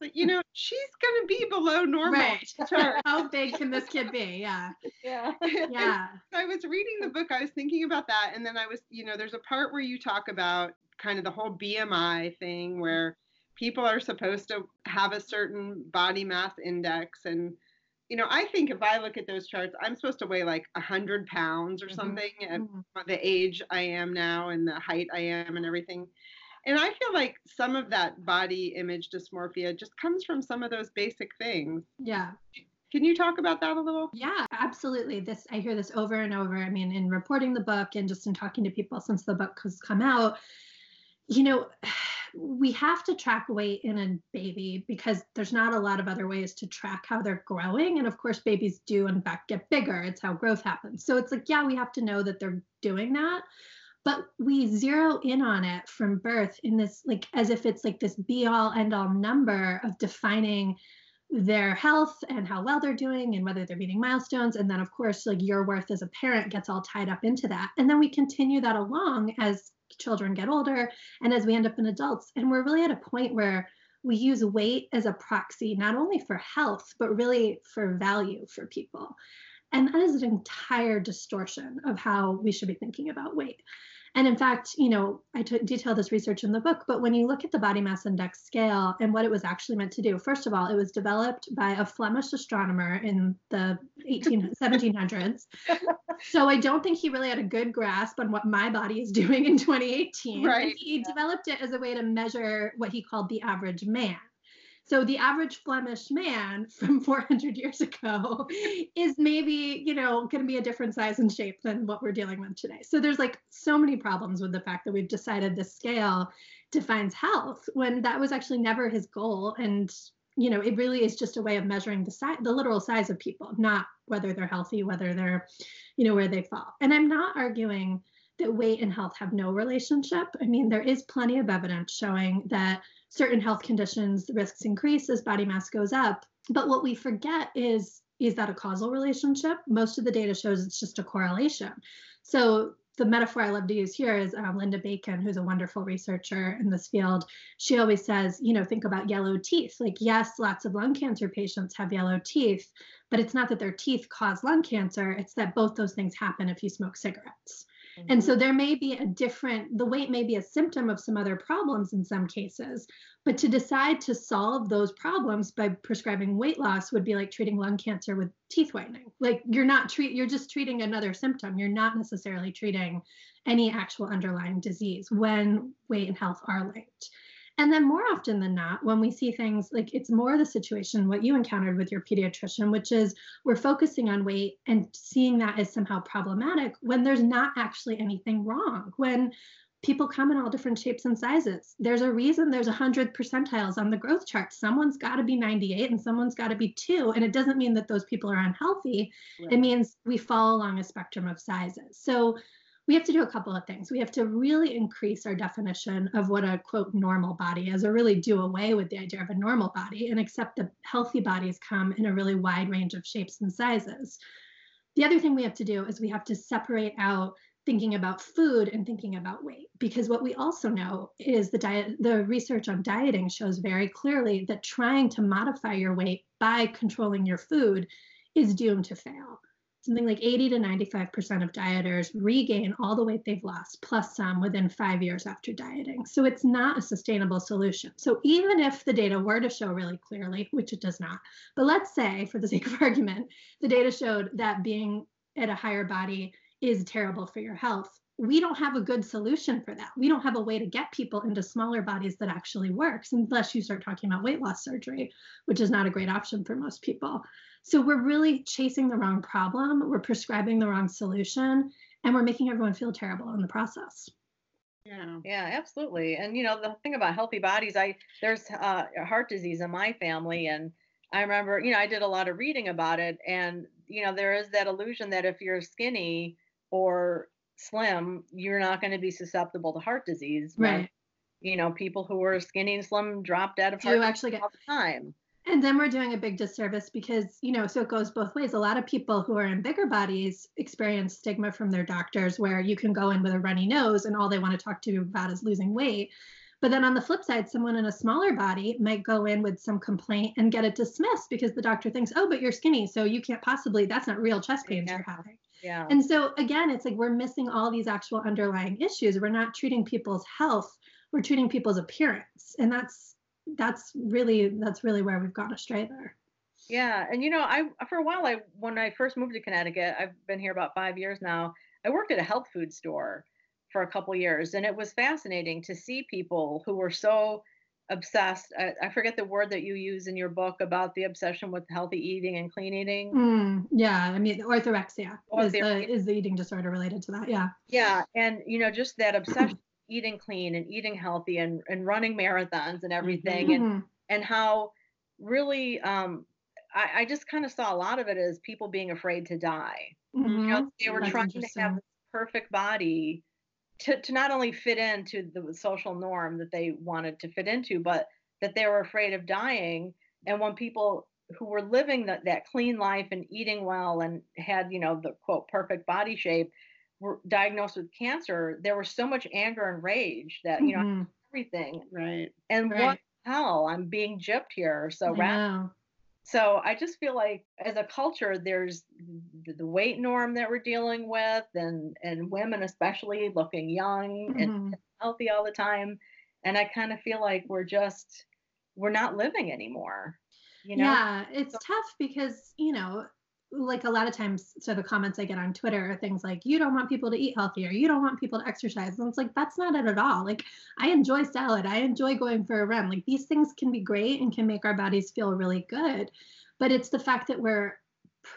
So, you know, she's gonna be below normal. Right. How big can this kid be? Yeah. Yeah. Yeah. I was reading the book, I was thinking about that, and then I was, you know, there's a part where you talk about kind of the whole BMI thing where people are supposed to have a certain body mass index and you know, I think if I look at those charts, I'm supposed to weigh like a hundred pounds or mm-hmm. something at mm-hmm. the age I am now and the height I am and everything. And I feel like some of that body image dysmorphia just comes from some of those basic things. Yeah. Can you talk about that a little? Yeah, absolutely. This I hear this over and over. I mean, in reporting the book and just in talking to people since the book has come out, you know, we have to track weight in a baby because there's not a lot of other ways to track how they're growing. And of course, babies do in fact get bigger. It's how growth happens. So it's like, yeah, we have to know that they're doing that but we zero in on it from birth in this like as if it's like this be all end all number of defining their health and how well they're doing and whether they're meeting milestones. And then of course like your worth as a parent gets all tied up into that. And then we continue that along as children get older and as we end up in adults. And we're really at a point where we use weight as a proxy not only for health but really for value for people. And that is an entire distortion of how we should be thinking about weight and in fact, you know, I t- detail this research in the book, but when you look at the body mass index scale and what it was actually meant to do, first of all, it was developed by a Flemish astronomer in the 18, 1700s. So I don't think he really had a good grasp on what my body is doing in 2018. Right. He yeah. developed it as a way to measure what he called the average man. So the average Flemish man from 400 years ago is maybe, you know, going to be a different size and shape than what we're dealing with today. So there's like so many problems with the fact that we've decided the scale defines health when that was actually never his goal. And you know it really is just a way of measuring the size the literal size of people not whether they're healthy whether they're you know where they fall. And i'm not arguing that weight and health have no relationship. I mean there is plenty of evidence showing that certain health conditions, the risks increase as body mass goes up. But what we forget is is that a causal relationship? Most of the data shows it's just a correlation. So the metaphor I love to use here is um, Linda Bacon, who's a wonderful researcher in this field. She always says, you know, think about yellow teeth. Like, yes, lots of lung cancer patients have yellow teeth, but it's not that their teeth cause lung cancer, it's that both those things happen if you smoke cigarettes. Mm-hmm. And so mm-hmm. there may be a different, the weight may be a symptom of some other problems in some cases, but to decide to solve those problems by prescribing weight loss would be like treating lung cancer with teeth whitening. Like you're not treat, you're just treating another symptom. You're not necessarily treating any actual underlying disease when weight and health are linked. And then more often than not, when we see things like it's more the situation what you encountered with your pediatrician, which is we're focusing on weight and seeing that as somehow problematic when there's not actually anything wrong. When people come in all different shapes and sizes. There's a reason there's 100 percentiles on the growth chart. Someone's got to be 98 and someone's got to be 2. And it doesn't mean that those people are unhealthy. Right. It means we fall along a spectrum of sizes. So we have to do a couple of things. We have to really increase our definition of what a quote normal body is, or really do away with the idea of a normal body and accept that healthy bodies come in a really wide range of shapes and sizes. The other thing we have to do is we have to separate out thinking about food and thinking about weight because what we also know is the diet the research on dieting shows very clearly that trying to modify your weight by controlling your food is doomed to fail something like 80 to 95% of dieters regain all the weight they've lost, plus some within five years after dieting. So it's not a sustainable solution. So even if the data were to show really clearly, which it does not, but let's say, for the sake of argument, the data showed that being at a higher body is terrible for your health. We don't have a good solution for that. We don't have a way to get people into smaller bodies that actually works unless you start talking about weight loss surgery, which is not a great option for most people. So we're really chasing the wrong problem, we're prescribing the wrong solution, and we're making everyone feel terrible in the process. Yeah. Yeah, absolutely. And you know, the thing about healthy bodies, I there's uh, heart disease in my family and I remember, you know, I did a lot of reading about it and you know, there is that illusion that if you're skinny or slim, you're not going to be susceptible to heart disease. Right. When, you know, people who are skinny and slim drop dead of Do heart actually disease get all the time. And then we're doing a big disservice because, you know, so it goes both ways. A lot of people who are in bigger bodies experience stigma from their doctors where you can go in with a runny nose and all they want to talk to you about is losing weight. But then on the flip side, someone in a smaller body might go in with some complaint and get it dismissed because the doctor thinks, oh, but you're skinny. So you can't possibly, that's not real chest pains Yeah. you're having. Yeah. And so again, it's like we're missing all these actual underlying issues. We're not treating people's health, we're treating people's appearance. And that's that's really that's really where we've gone astray there. Yeah, and you know, I for a while, I when I first moved to Connecticut, I've been here about five years now. I worked at a health food store for a couple years, and it was fascinating to see people who were so obsessed. I, I forget the word that you use in your book about the obsession with healthy eating and clean eating. Mm, yeah, I mean orthorexia is the is the eating disorder related to that. Yeah. Yeah, and you know, just that obsession eating clean and eating healthy and and running marathons and everything, and Mhm. and how really um I, I just kind of saw a lot of it as people being afraid to die. You know, Mhm. they were That's trying to have this perfect body to, to not only fit into the social norm that they wanted to fit into, but that they were afraid of dying. And when people who were living that, that clean life and eating well and had, you know, the quote perfect body shape were diagnosed with cancer, there was so much anger and rage that, you know, Mhm. everything. Right. And what Right. the hell? I'm being gypped here. So know. So I just feel like as a culture, there's the, weight norm that we're dealing with, and and women especially looking young and Mhm. healthy all the time, and I kind of feel like we're just we're not living anymore. You know? Yeah, it's tough because, you know, like a lot of times, so the comments I get on Twitter are things like, you don't want people to eat healthier, you don't want people to exercise. And it's like, that's not it at all. Like, I enjoy salad, I enjoy going for a run. Like, these things can be great and can make our bodies feel really good. But it's the fact that we're,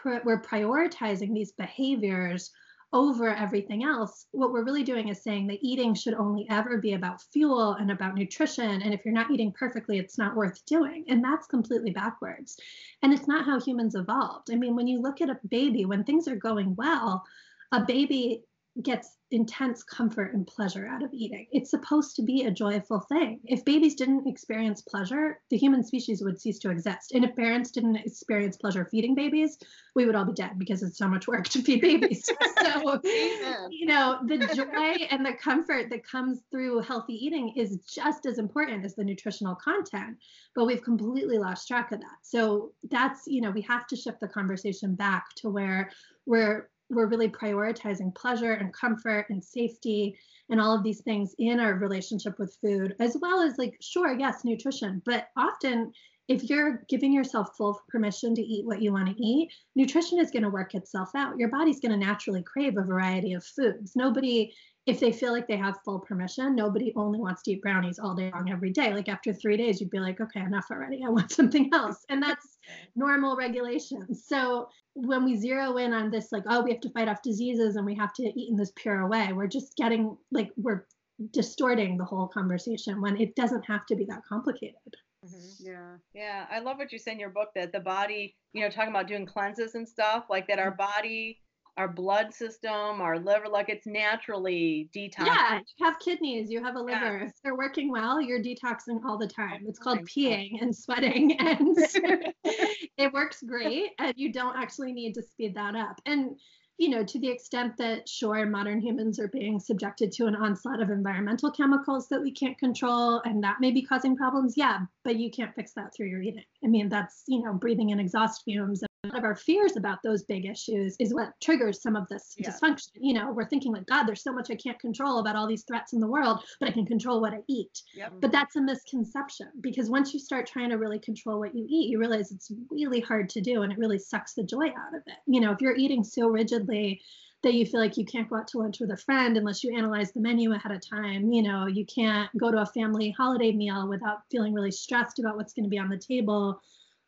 we're prioritizing these behaviors over everything else, what we're really doing is saying that eating should only ever be about fuel and about nutrition. And if you're not eating perfectly, it's not worth doing. And that's completely backwards. And it's not how humans evolved. I mean, when you look at a baby, when things are going well, a baby gets intense comfort and pleasure out of eating. It's supposed to be a joyful thing. If babies didn't experience pleasure, the human species would cease to exist. And if parents didn't experience pleasure feeding babies, we would all be dead because it's so much work to feed babies. so, Amen. you know, the joy and the comfort that comes through healthy eating is just as important as the nutritional content, but we've completely lost track of that. So that's, you know, we have to shift the conversation back to where we're we're really prioritizing pleasure and comfort and safety and all of these things in our relationship with food as well as like sure yes nutrition. But often if you're giving yourself full permission to eat what you want to eat nutrition is going to work itself out. Your body's going to naturally crave a variety of foods. Nobody if they feel like they have full permission nobody only wants to eat brownies all day long every day. Like after three days you'd be like okay enough already. I want something else. And that's normal regulations so when we zero in on this like oh we have to fight off diseases and we have to eat in this pure way we're just getting like we're distorting the whole conversation when it doesn't have to be that complicated. Mhm. Yeah. Yeah, I love what you say in your book that the body, you know, talking about doing cleanses and stuff, like that our body, our blood system, our liver, like it's naturally detoxing. yeah you have kidneys you have a Yeah. liver. If they're working well you're detoxing all the time. It's called peeing and sweating and it works great and you don't actually need to speed that up. And you know to the extent that sure modern humans are being subjected to an onslaught of environmental chemicals that we can't control and that may be causing problems yeah but you can't fix that through your eating. I mean that's you know breathing in exhaust fumes one of our fears about those big issues is what triggers some of this Yeah. dysfunction you know we're thinking like god there's so much i can't control about all these threats in the world but i can control what i eat Yep. but that's a misconception because once you start trying to really control what you eat, you realize it's really hard to do and it really sucks the joy out of it. You know, if you're eating so rigidly that you feel like you can't go out to lunch with a friend unless you analyze the menu ahead of time, you know, you can't go to a family holiday meal without feeling really stressed about what's going to be on the table.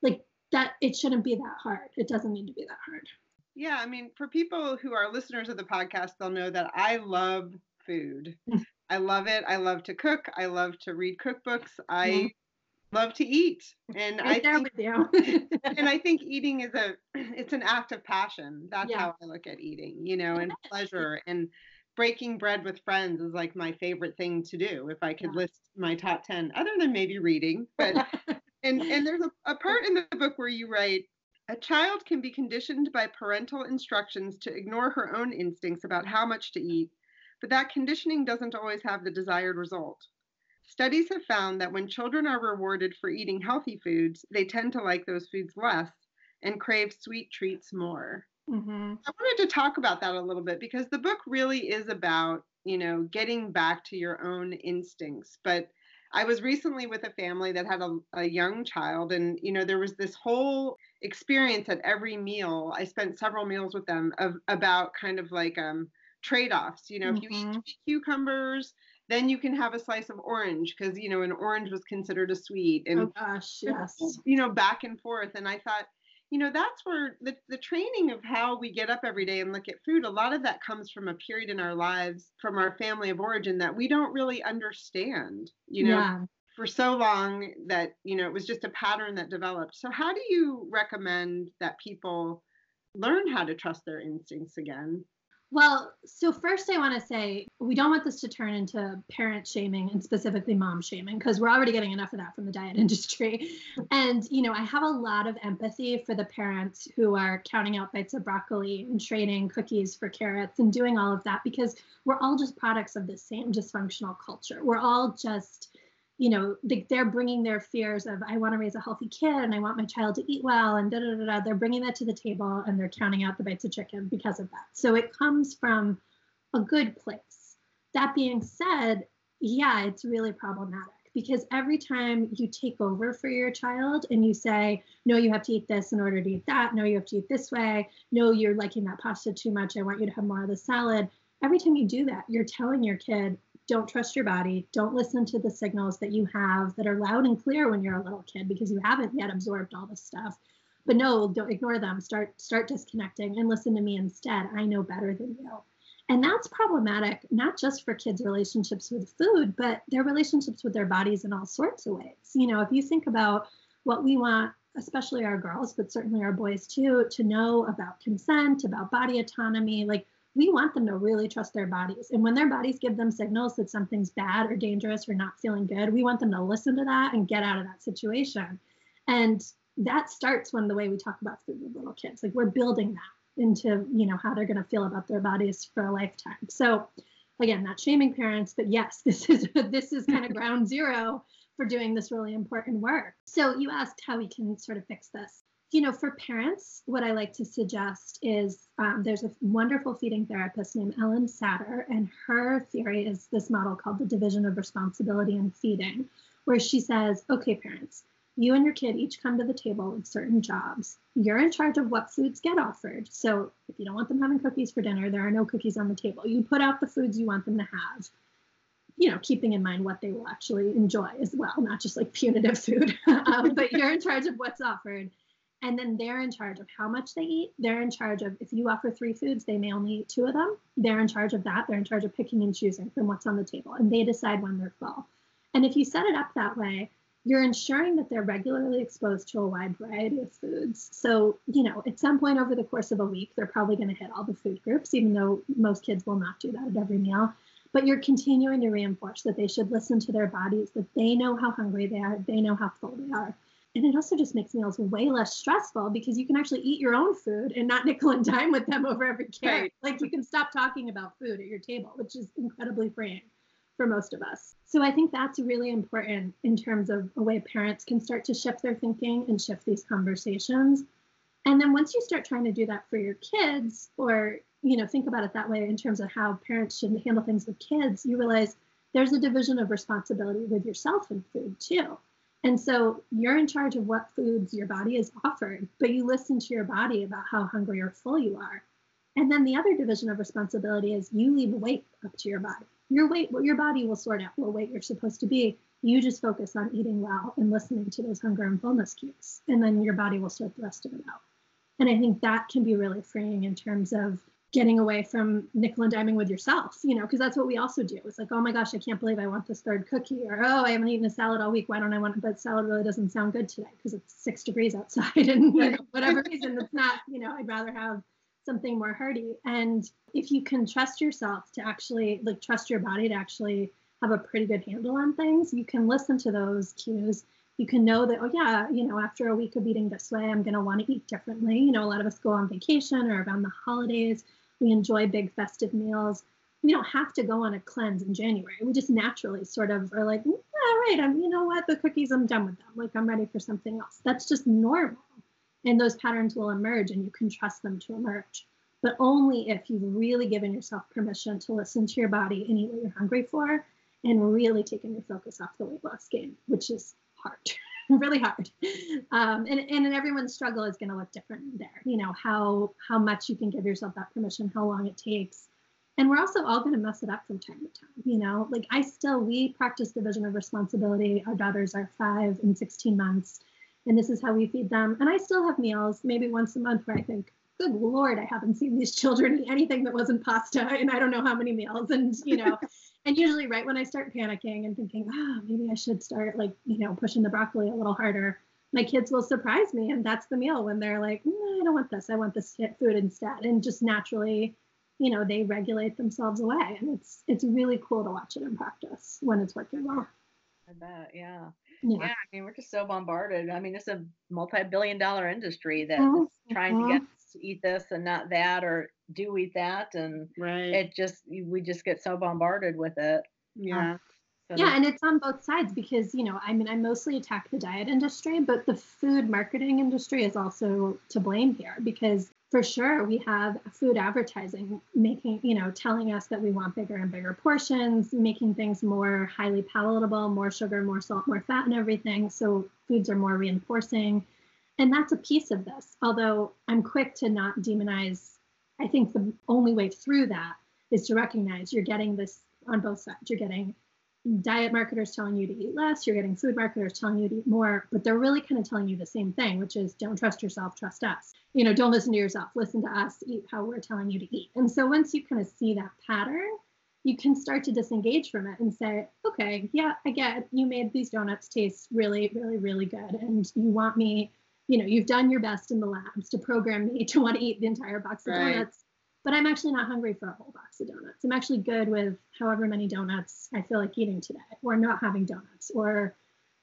Like that, it shouldn't be that hard. It doesn't need to be that hard. Yeah, I mean, for people who are listeners of the podcast, they'll know that I love food. Mm. I love it. I love to cook. I love to read cookbooks. I Mhm. love to eat. And I Right there think, with you. and I think eating is a it's an act of passion. That's Yeah. how I look at eating, you know, and pleasure and breaking bread with friends is like my favorite thing to do if I could yeah. list my top 10 other than maybe reading but and and there's a, a part in the book where you write a child can be conditioned by parental instructions to ignore her own instincts about how much to eat but that conditioning doesn't always have the desired result studies have found that when children are rewarded for eating healthy foods they tend to like those foods less and crave sweet treats more Mm-hmm. I wanted to talk about that a little bit because the book really is about, you know, getting back to your own instincts. But I was recently with a family that had a, a young child, and, you know, there was this whole experience at every meal. I spent several meals with them of about kind of like um, trade offs. You know, mm-hmm. if you eat mm-hmm. cucumbers, then you can have a slice of orange because, you know, an orange was considered a sweet. And, oh, gosh, yes. You know, back and forth. And I thought, you know that's where the, the training of how we get up every day and look at food a lot of that comes from a period in our lives from our family of origin that we don't really understand you know yeah. for so long that you know it was just a pattern that developed so how do you recommend that people learn how to trust their instincts again well, so first I want to say we don't want this to turn into parent shaming and specifically mom shaming because we're already getting enough of that from the diet industry. And, you know, I have a lot of empathy for the parents who are counting out bites of broccoli and trading cookies for carrots and doing all of that because we're all just products of the same dysfunctional culture. We're all just you know, they're bringing their fears of I want to raise a healthy kid and I want my child to eat well and da da da da. They're bringing that to the table and they're counting out the bites of chicken because of that. So it comes from a good place. That being said, yeah, it's really problematic because every time you take over for your child and you say, no, you have to eat this in order to eat that, no, you have to eat this way, no, you're liking that pasta too much, I want you to have more of the salad. Every time you do that, you're telling your kid, don't trust your body. Don't listen to the signals that you have that are loud and clear when you're a little kid because you haven't yet absorbed all this stuff. But no, don't ignore them. Start start disconnecting and listen to me instead. I know better than you. And that's problematic, not just for kids' relationships with food, but their relationships with their bodies in all sorts of ways. You know, if you think about what we want, especially our girls, but certainly our boys too, to know about consent, about body autonomy, like we want them to really trust their bodies. And when their bodies give them signals that something's bad or dangerous or not feeling good, we want them to listen to that and get out of that situation. And that starts when the way we talk about food with little kids. Like we're building that into, you know, how they're going to feel about their bodies for a lifetime. So again, not shaming parents, but yes, this is this is kind of ground zero for doing this really important work. So you asked how we can sort of fix this you know, for parents, what I like to suggest is um, there's a wonderful feeding therapist named Ellen Satter, and her theory is this model called the division of responsibility in feeding, where she says, okay, parents, you and your kid each come to the table with certain jobs. You're in charge of what foods get offered. So if you don't want them having cookies for dinner, there are no cookies on the table. You put out the foods you want them to have you know, keeping in mind what they will actually enjoy as well, not just like punitive food. um, but you're in charge of what's offered and then they're in charge of how much they eat. They're in charge of if you offer three foods, they may only eat two of them. They're in charge of that. They're in charge of picking and choosing from what's on the table, and they decide when they're full. And if you set it up that way, you're ensuring that they're regularly exposed to a wide variety of foods. So, you know, at some point over the course of a week, they're probably going to hit all the food groups, even though most kids will not do that at every meal. But you're continuing to reinforce that they should listen to their bodies, that they know how hungry they are, they know how full they are and it also just makes meals way less stressful because you can actually eat your own food and not nickel and dime with them over every carrot. Right. Like you can stop talking about food at your table, which is incredibly freeing for most of us. So I think that's really important in terms of a way parents can start to shift their thinking and shift these conversations. And then once you start trying to do that for your kids, or you know, think about it that way in terms of how parents should handle things with kids, you realize there's a division of responsibility with yourself and food too. And so you're in charge of what foods your body is offered, but you listen to your body about how hungry or full you are. And then the other division of responsibility is you leave weight up to your body. Your weight, what your body will sort out what weight you're supposed to be. You just focus on eating well and listening to those hunger and fullness cues. And then your body will sort the rest of it out. And I think that can be really freeing in terms of getting away from nickel and diming with yourself, you know, because that's what we also do. It's like, oh my gosh, I can't believe I want this third cookie, or oh, I haven't eaten a salad all week. Why don't I want it? But salad really doesn't sound good today because it's six degrees outside, and you know, whatever reason, it's not. You know, I'd rather have something more hearty. And if you can trust yourself to actually like trust your body to actually have a pretty good handle on things, you can listen to those cues. You can know that, oh yeah, you know, after a week of eating this way, I'm gonna want to eat differently. You know, a lot of us go on vacation or around the holidays. We enjoy big festive meals. We don't have to go on a cleanse in January. We just naturally sort of are like, mm, all right, I'm, you know what, the cookies, I'm done with them. Like I'm ready for something else. That's just normal and those patterns will emerge and you can trust them to emerge but only if you've really given yourself permission to listen to your body and eat what you're hungry for and really taken your focus off the weight loss game which is hard really hard um, and, and everyone's struggle is going to look different there you know how how much you can give yourself that permission how long it takes and we're also all going to mess it up from time to time you know like i still we practice division of responsibility our daughters are five and 16 months and this is how we feed them. And I still have meals, maybe once a month, where I think, good lord, I haven't seen these children eat anything that wasn't pasta, and I don't know how many meals. And you know, and usually right when I start panicking and thinking, oh, maybe I should start like you know pushing the broccoli a little harder, my kids will surprise me, and that's the meal when they're like, mm, I don't want this, I want this food instead, and just naturally. You know, they regulate themselves away, and it's it's really cool to watch it in practice when it's working well. I bet, yeah. Yeah. yeah. I mean, we're just so bombarded. I mean, it's a multi-billion dollar industry that's mm-hmm. trying to get eat this and not that, or do eat that, and right. it just we just get so bombarded with it. Yeah. Um, so yeah, and it's on both sides because you know, I mean, I mostly attack the diet industry, but the food marketing industry is also to blame here because for sure we have food advertising making you know telling us that we want bigger and bigger portions making things more highly palatable more sugar more salt more fat and everything so foods are more reinforcing and that's a piece of this although i'm quick to not demonize i think the only way through that is to recognize you're getting this on both sides you're getting diet marketers telling you to eat less, you're getting food marketers telling you to eat more, but they're really kind of telling you the same thing, which is don't trust yourself, trust us. You know, don't listen to yourself, listen to us, eat how we're telling you to eat. And so once you kind of see that pattern, you can start to disengage from it and say, okay, yeah, I get you made these donuts taste really, really, really good. And you want me, you know, you've done your best in the labs to program me to want to eat the entire box of right. donuts but I'm actually not hungry for a whole box of donuts. I'm actually good with however many donuts I feel like eating today, or not having donuts, or,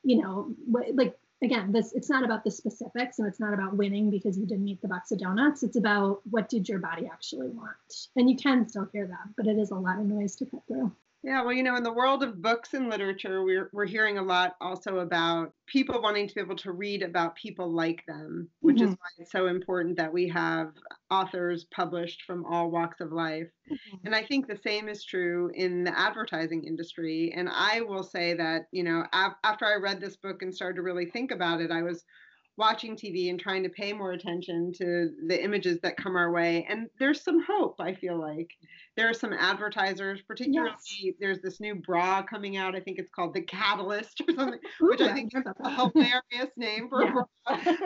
you know, like again, this it's not about the specifics and it's not about winning because you didn't eat the box of donuts. It's about what did your body actually want, and you can still hear that, but it is a lot of noise to cut through. Yeah, well, you know, in the world of books and literature, we're we're hearing a lot also about people wanting to be able to read about people like them, which mm-hmm. is why it's so important that we have authors published from all walks of life. Mm-hmm. And I think the same is true in the advertising industry. And I will say that, you know, af- after I read this book and started to really think about it, I was watching TV and trying to pay more attention to the images that come our way. And there's some hope, I feel like. There are some advertisers, particularly yes. there's this new bra coming out. I think it's called the Catalyst or something, Ooh, which I think is a hilarious name for yeah. a bra.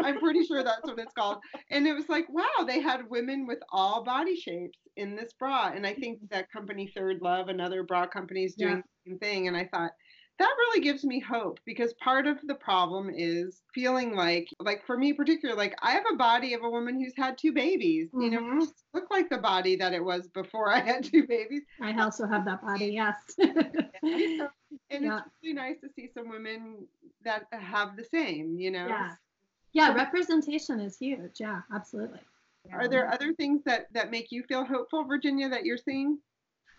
I'm pretty sure that's what it's called. And it was like, wow, they had women with all body shapes in this bra. And I think that company ThirdLove, another bra company, is doing yeah. the same thing. And I thought, that really gives me hope because part of the problem is feeling like like for me particularly like i have a body of a woman who's had two babies mm-hmm. you know mm-hmm. look like the body that it was before i had two babies. I also have that body yes. And yeah. it's really nice to see some women that have the same you know? Yeah. Yeah representation is huge. Yeah absolutely. Are there other things that that make you feel hopeful virginia that you're seeing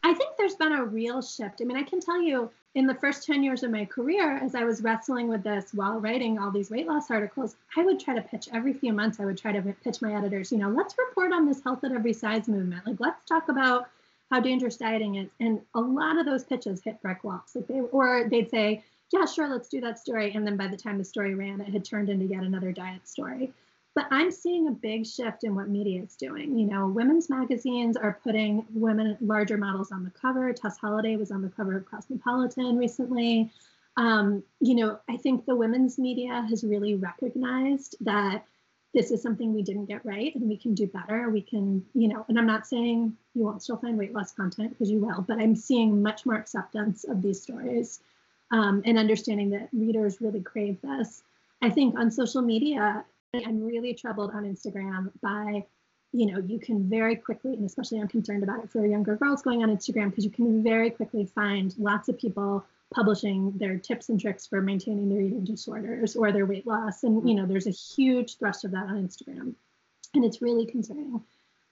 I think there's been a real shift. I mean, I can tell you in the first 10 years of my career, as I was wrestling with this while writing all these weight loss articles, I would try to pitch every few months, I would try to pitch my editors, you know, let's report on this health at every size movement. Like, let's talk about how dangerous dieting is. And a lot of those pitches hit brick walls. Like they, or they'd say, yeah, sure, let's do that story. And then by the time the story ran, it had turned into yet another diet story. But I'm seeing a big shift in what media is doing. You know, women's magazines are putting women, larger models on the cover. Tess Holliday was on the cover of Cosmopolitan recently. Um, you know, I think the women's media has really recognized that this is something we didn't get right and we can do better. We can, you know, and I'm not saying you won't still find weight loss content because you will, but I'm seeing much more acceptance of these stories um, and understanding that readers really crave this. I think on social media, I'm really troubled on Instagram by you know, you can very quickly, and especially I'm concerned about it for younger girls going on Instagram, because you can very quickly find lots of people publishing their tips and tricks for maintaining their eating disorders or their weight loss. And, you know, there's a huge thrust of that on Instagram. And it's really concerning.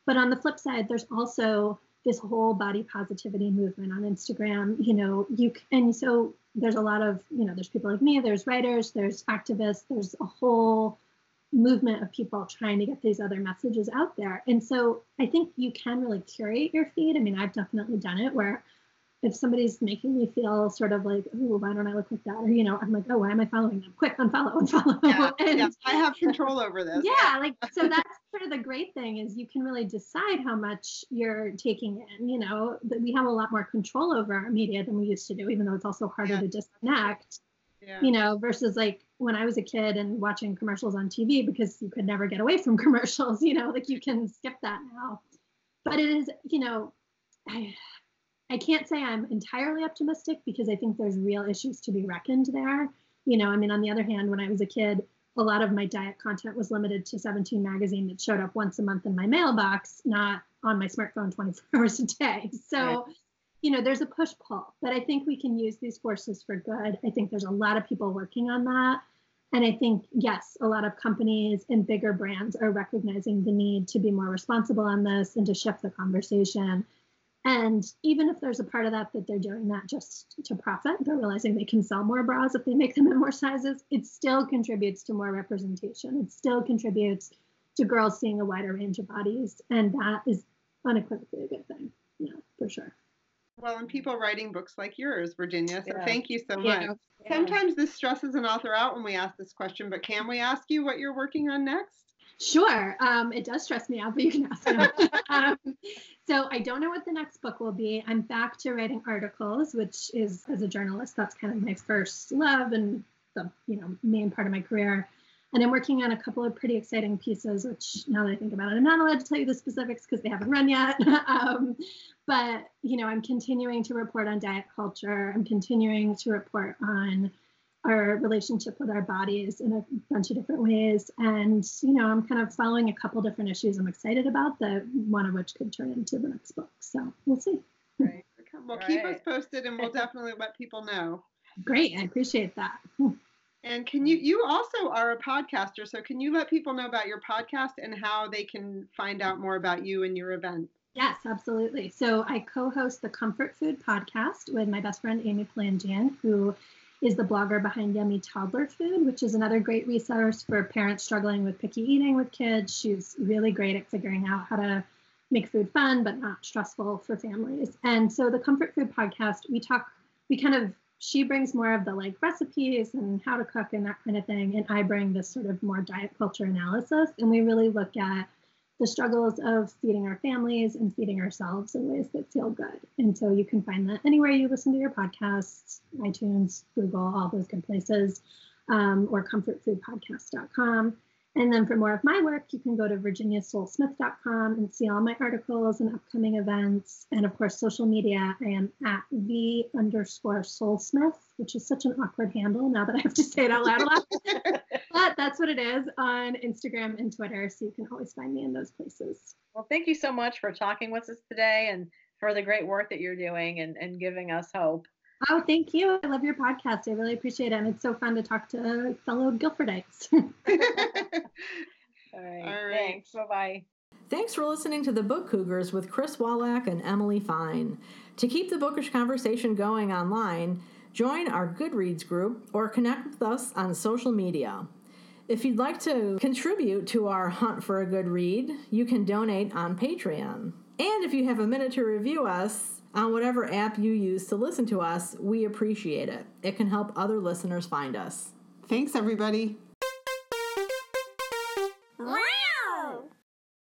But on the flip side, there's also this whole body positivity movement on Instagram. You know, you and so there's a lot of, you know, there's people like me, there's writers, there's activists, there's a whole movement of people trying to get these other messages out there. And so I think you can really curate your feed. I mean, I've definitely done it where if somebody's making me feel sort of like, oh, why don't I look like that? Or, you know, I'm like, oh, why am I following them? Quick, unfollow, unfollow. Yeah, and yeah, I have control over this. Yeah, like, so that's sort of the great thing is you can really decide how much you're taking in, you know, that we have a lot more control over our media than we used to do, even though it's also harder yeah. to disconnect, yeah. you know, versus like when I was a kid and watching commercials on TV because you could never get away from commercials, you know, like you can skip that now. But it is, you know, I, I can't say I'm entirely optimistic because I think there's real issues to be reckoned there. You know, I mean, on the other hand, when I was a kid, a lot of my diet content was limited to 17 magazine that showed up once a month in my mailbox, not on my smartphone 24 hours a day. So, right. You know, there's a push pull, but I think we can use these forces for good. I think there's a lot of people working on that. And I think, yes, a lot of companies and bigger brands are recognizing the need to be more responsible on this and to shift the conversation. And even if there's a part of that that they're doing that just to profit, they're realizing they can sell more bras if they make them in more sizes, it still contributes to more representation. It still contributes to girls seeing a wider range of bodies. And that is unequivocally a good thing. Yeah, for sure. Well, and people writing books like yours, Virginia. So yeah. thank you so much. Yeah. Sometimes this stresses an author out when we ask this question, but can we ask you what you're working on next? Sure. Um, it does stress me out, but you can ask me. um, so I don't know what the next book will be. I'm back to writing articles, which is as a journalist, that's kind of my first love and the you know main part of my career. And I'm working on a couple of pretty exciting pieces, which now that I think about it, I'm not allowed to tell you the specifics because they haven't run yet. um, but you know, I'm continuing to report on diet culture. I'm continuing to report on our relationship with our bodies in a bunch of different ways. And, you know, I'm kind of following a couple different issues I'm excited about, the one of which could turn into the next book. So we'll see. Right. Well, keep us posted and we'll definitely let people know. Great. I appreciate that. And can you, you also are a podcaster. So can you let people know about your podcast and how they can find out more about you and your event? Yes, absolutely. So I co host the Comfort Food podcast with my best friend, Amy Palanjian, who is the blogger behind Yummy Toddler Food, which is another great resource for parents struggling with picky eating with kids. She's really great at figuring out how to make food fun but not stressful for families. And so the Comfort Food podcast, we talk, we kind of, she brings more of the like recipes and how to cook and that kind of thing. And I bring this sort of more diet culture analysis. And we really look at the struggles of feeding our families and feeding ourselves in ways that feel good. And so you can find that anywhere you listen to your podcasts, iTunes, Google, all those good places, um, or comfortfoodpodcast.com. And then for more of my work, you can go to virginiasolesmith.com and see all my articles and upcoming events. And of course, social media, I am at the underscore solesmith, which is such an awkward handle now that I have to say it out loud a lot. but that's what it is on Instagram and Twitter. So you can always find me in those places. Well, thank you so much for talking with us today and for the great work that you're doing and, and giving us hope. Oh, thank you. I love your podcast. I really appreciate it. And it's so fun to talk to fellow Guilfordites. All right. All right. Thanks. Bye bye. Thanks for listening to the Book Cougars with Chris Wolak and Emily Fine. To keep the bookish conversation going online, join our Goodreads group or connect with us on social media. If you'd like to contribute to our hunt for a good read, you can donate on Patreon. And if you have a minute to review us, on whatever app you use to listen to us, we appreciate it. It can help other listeners find us. Thanks, everybody.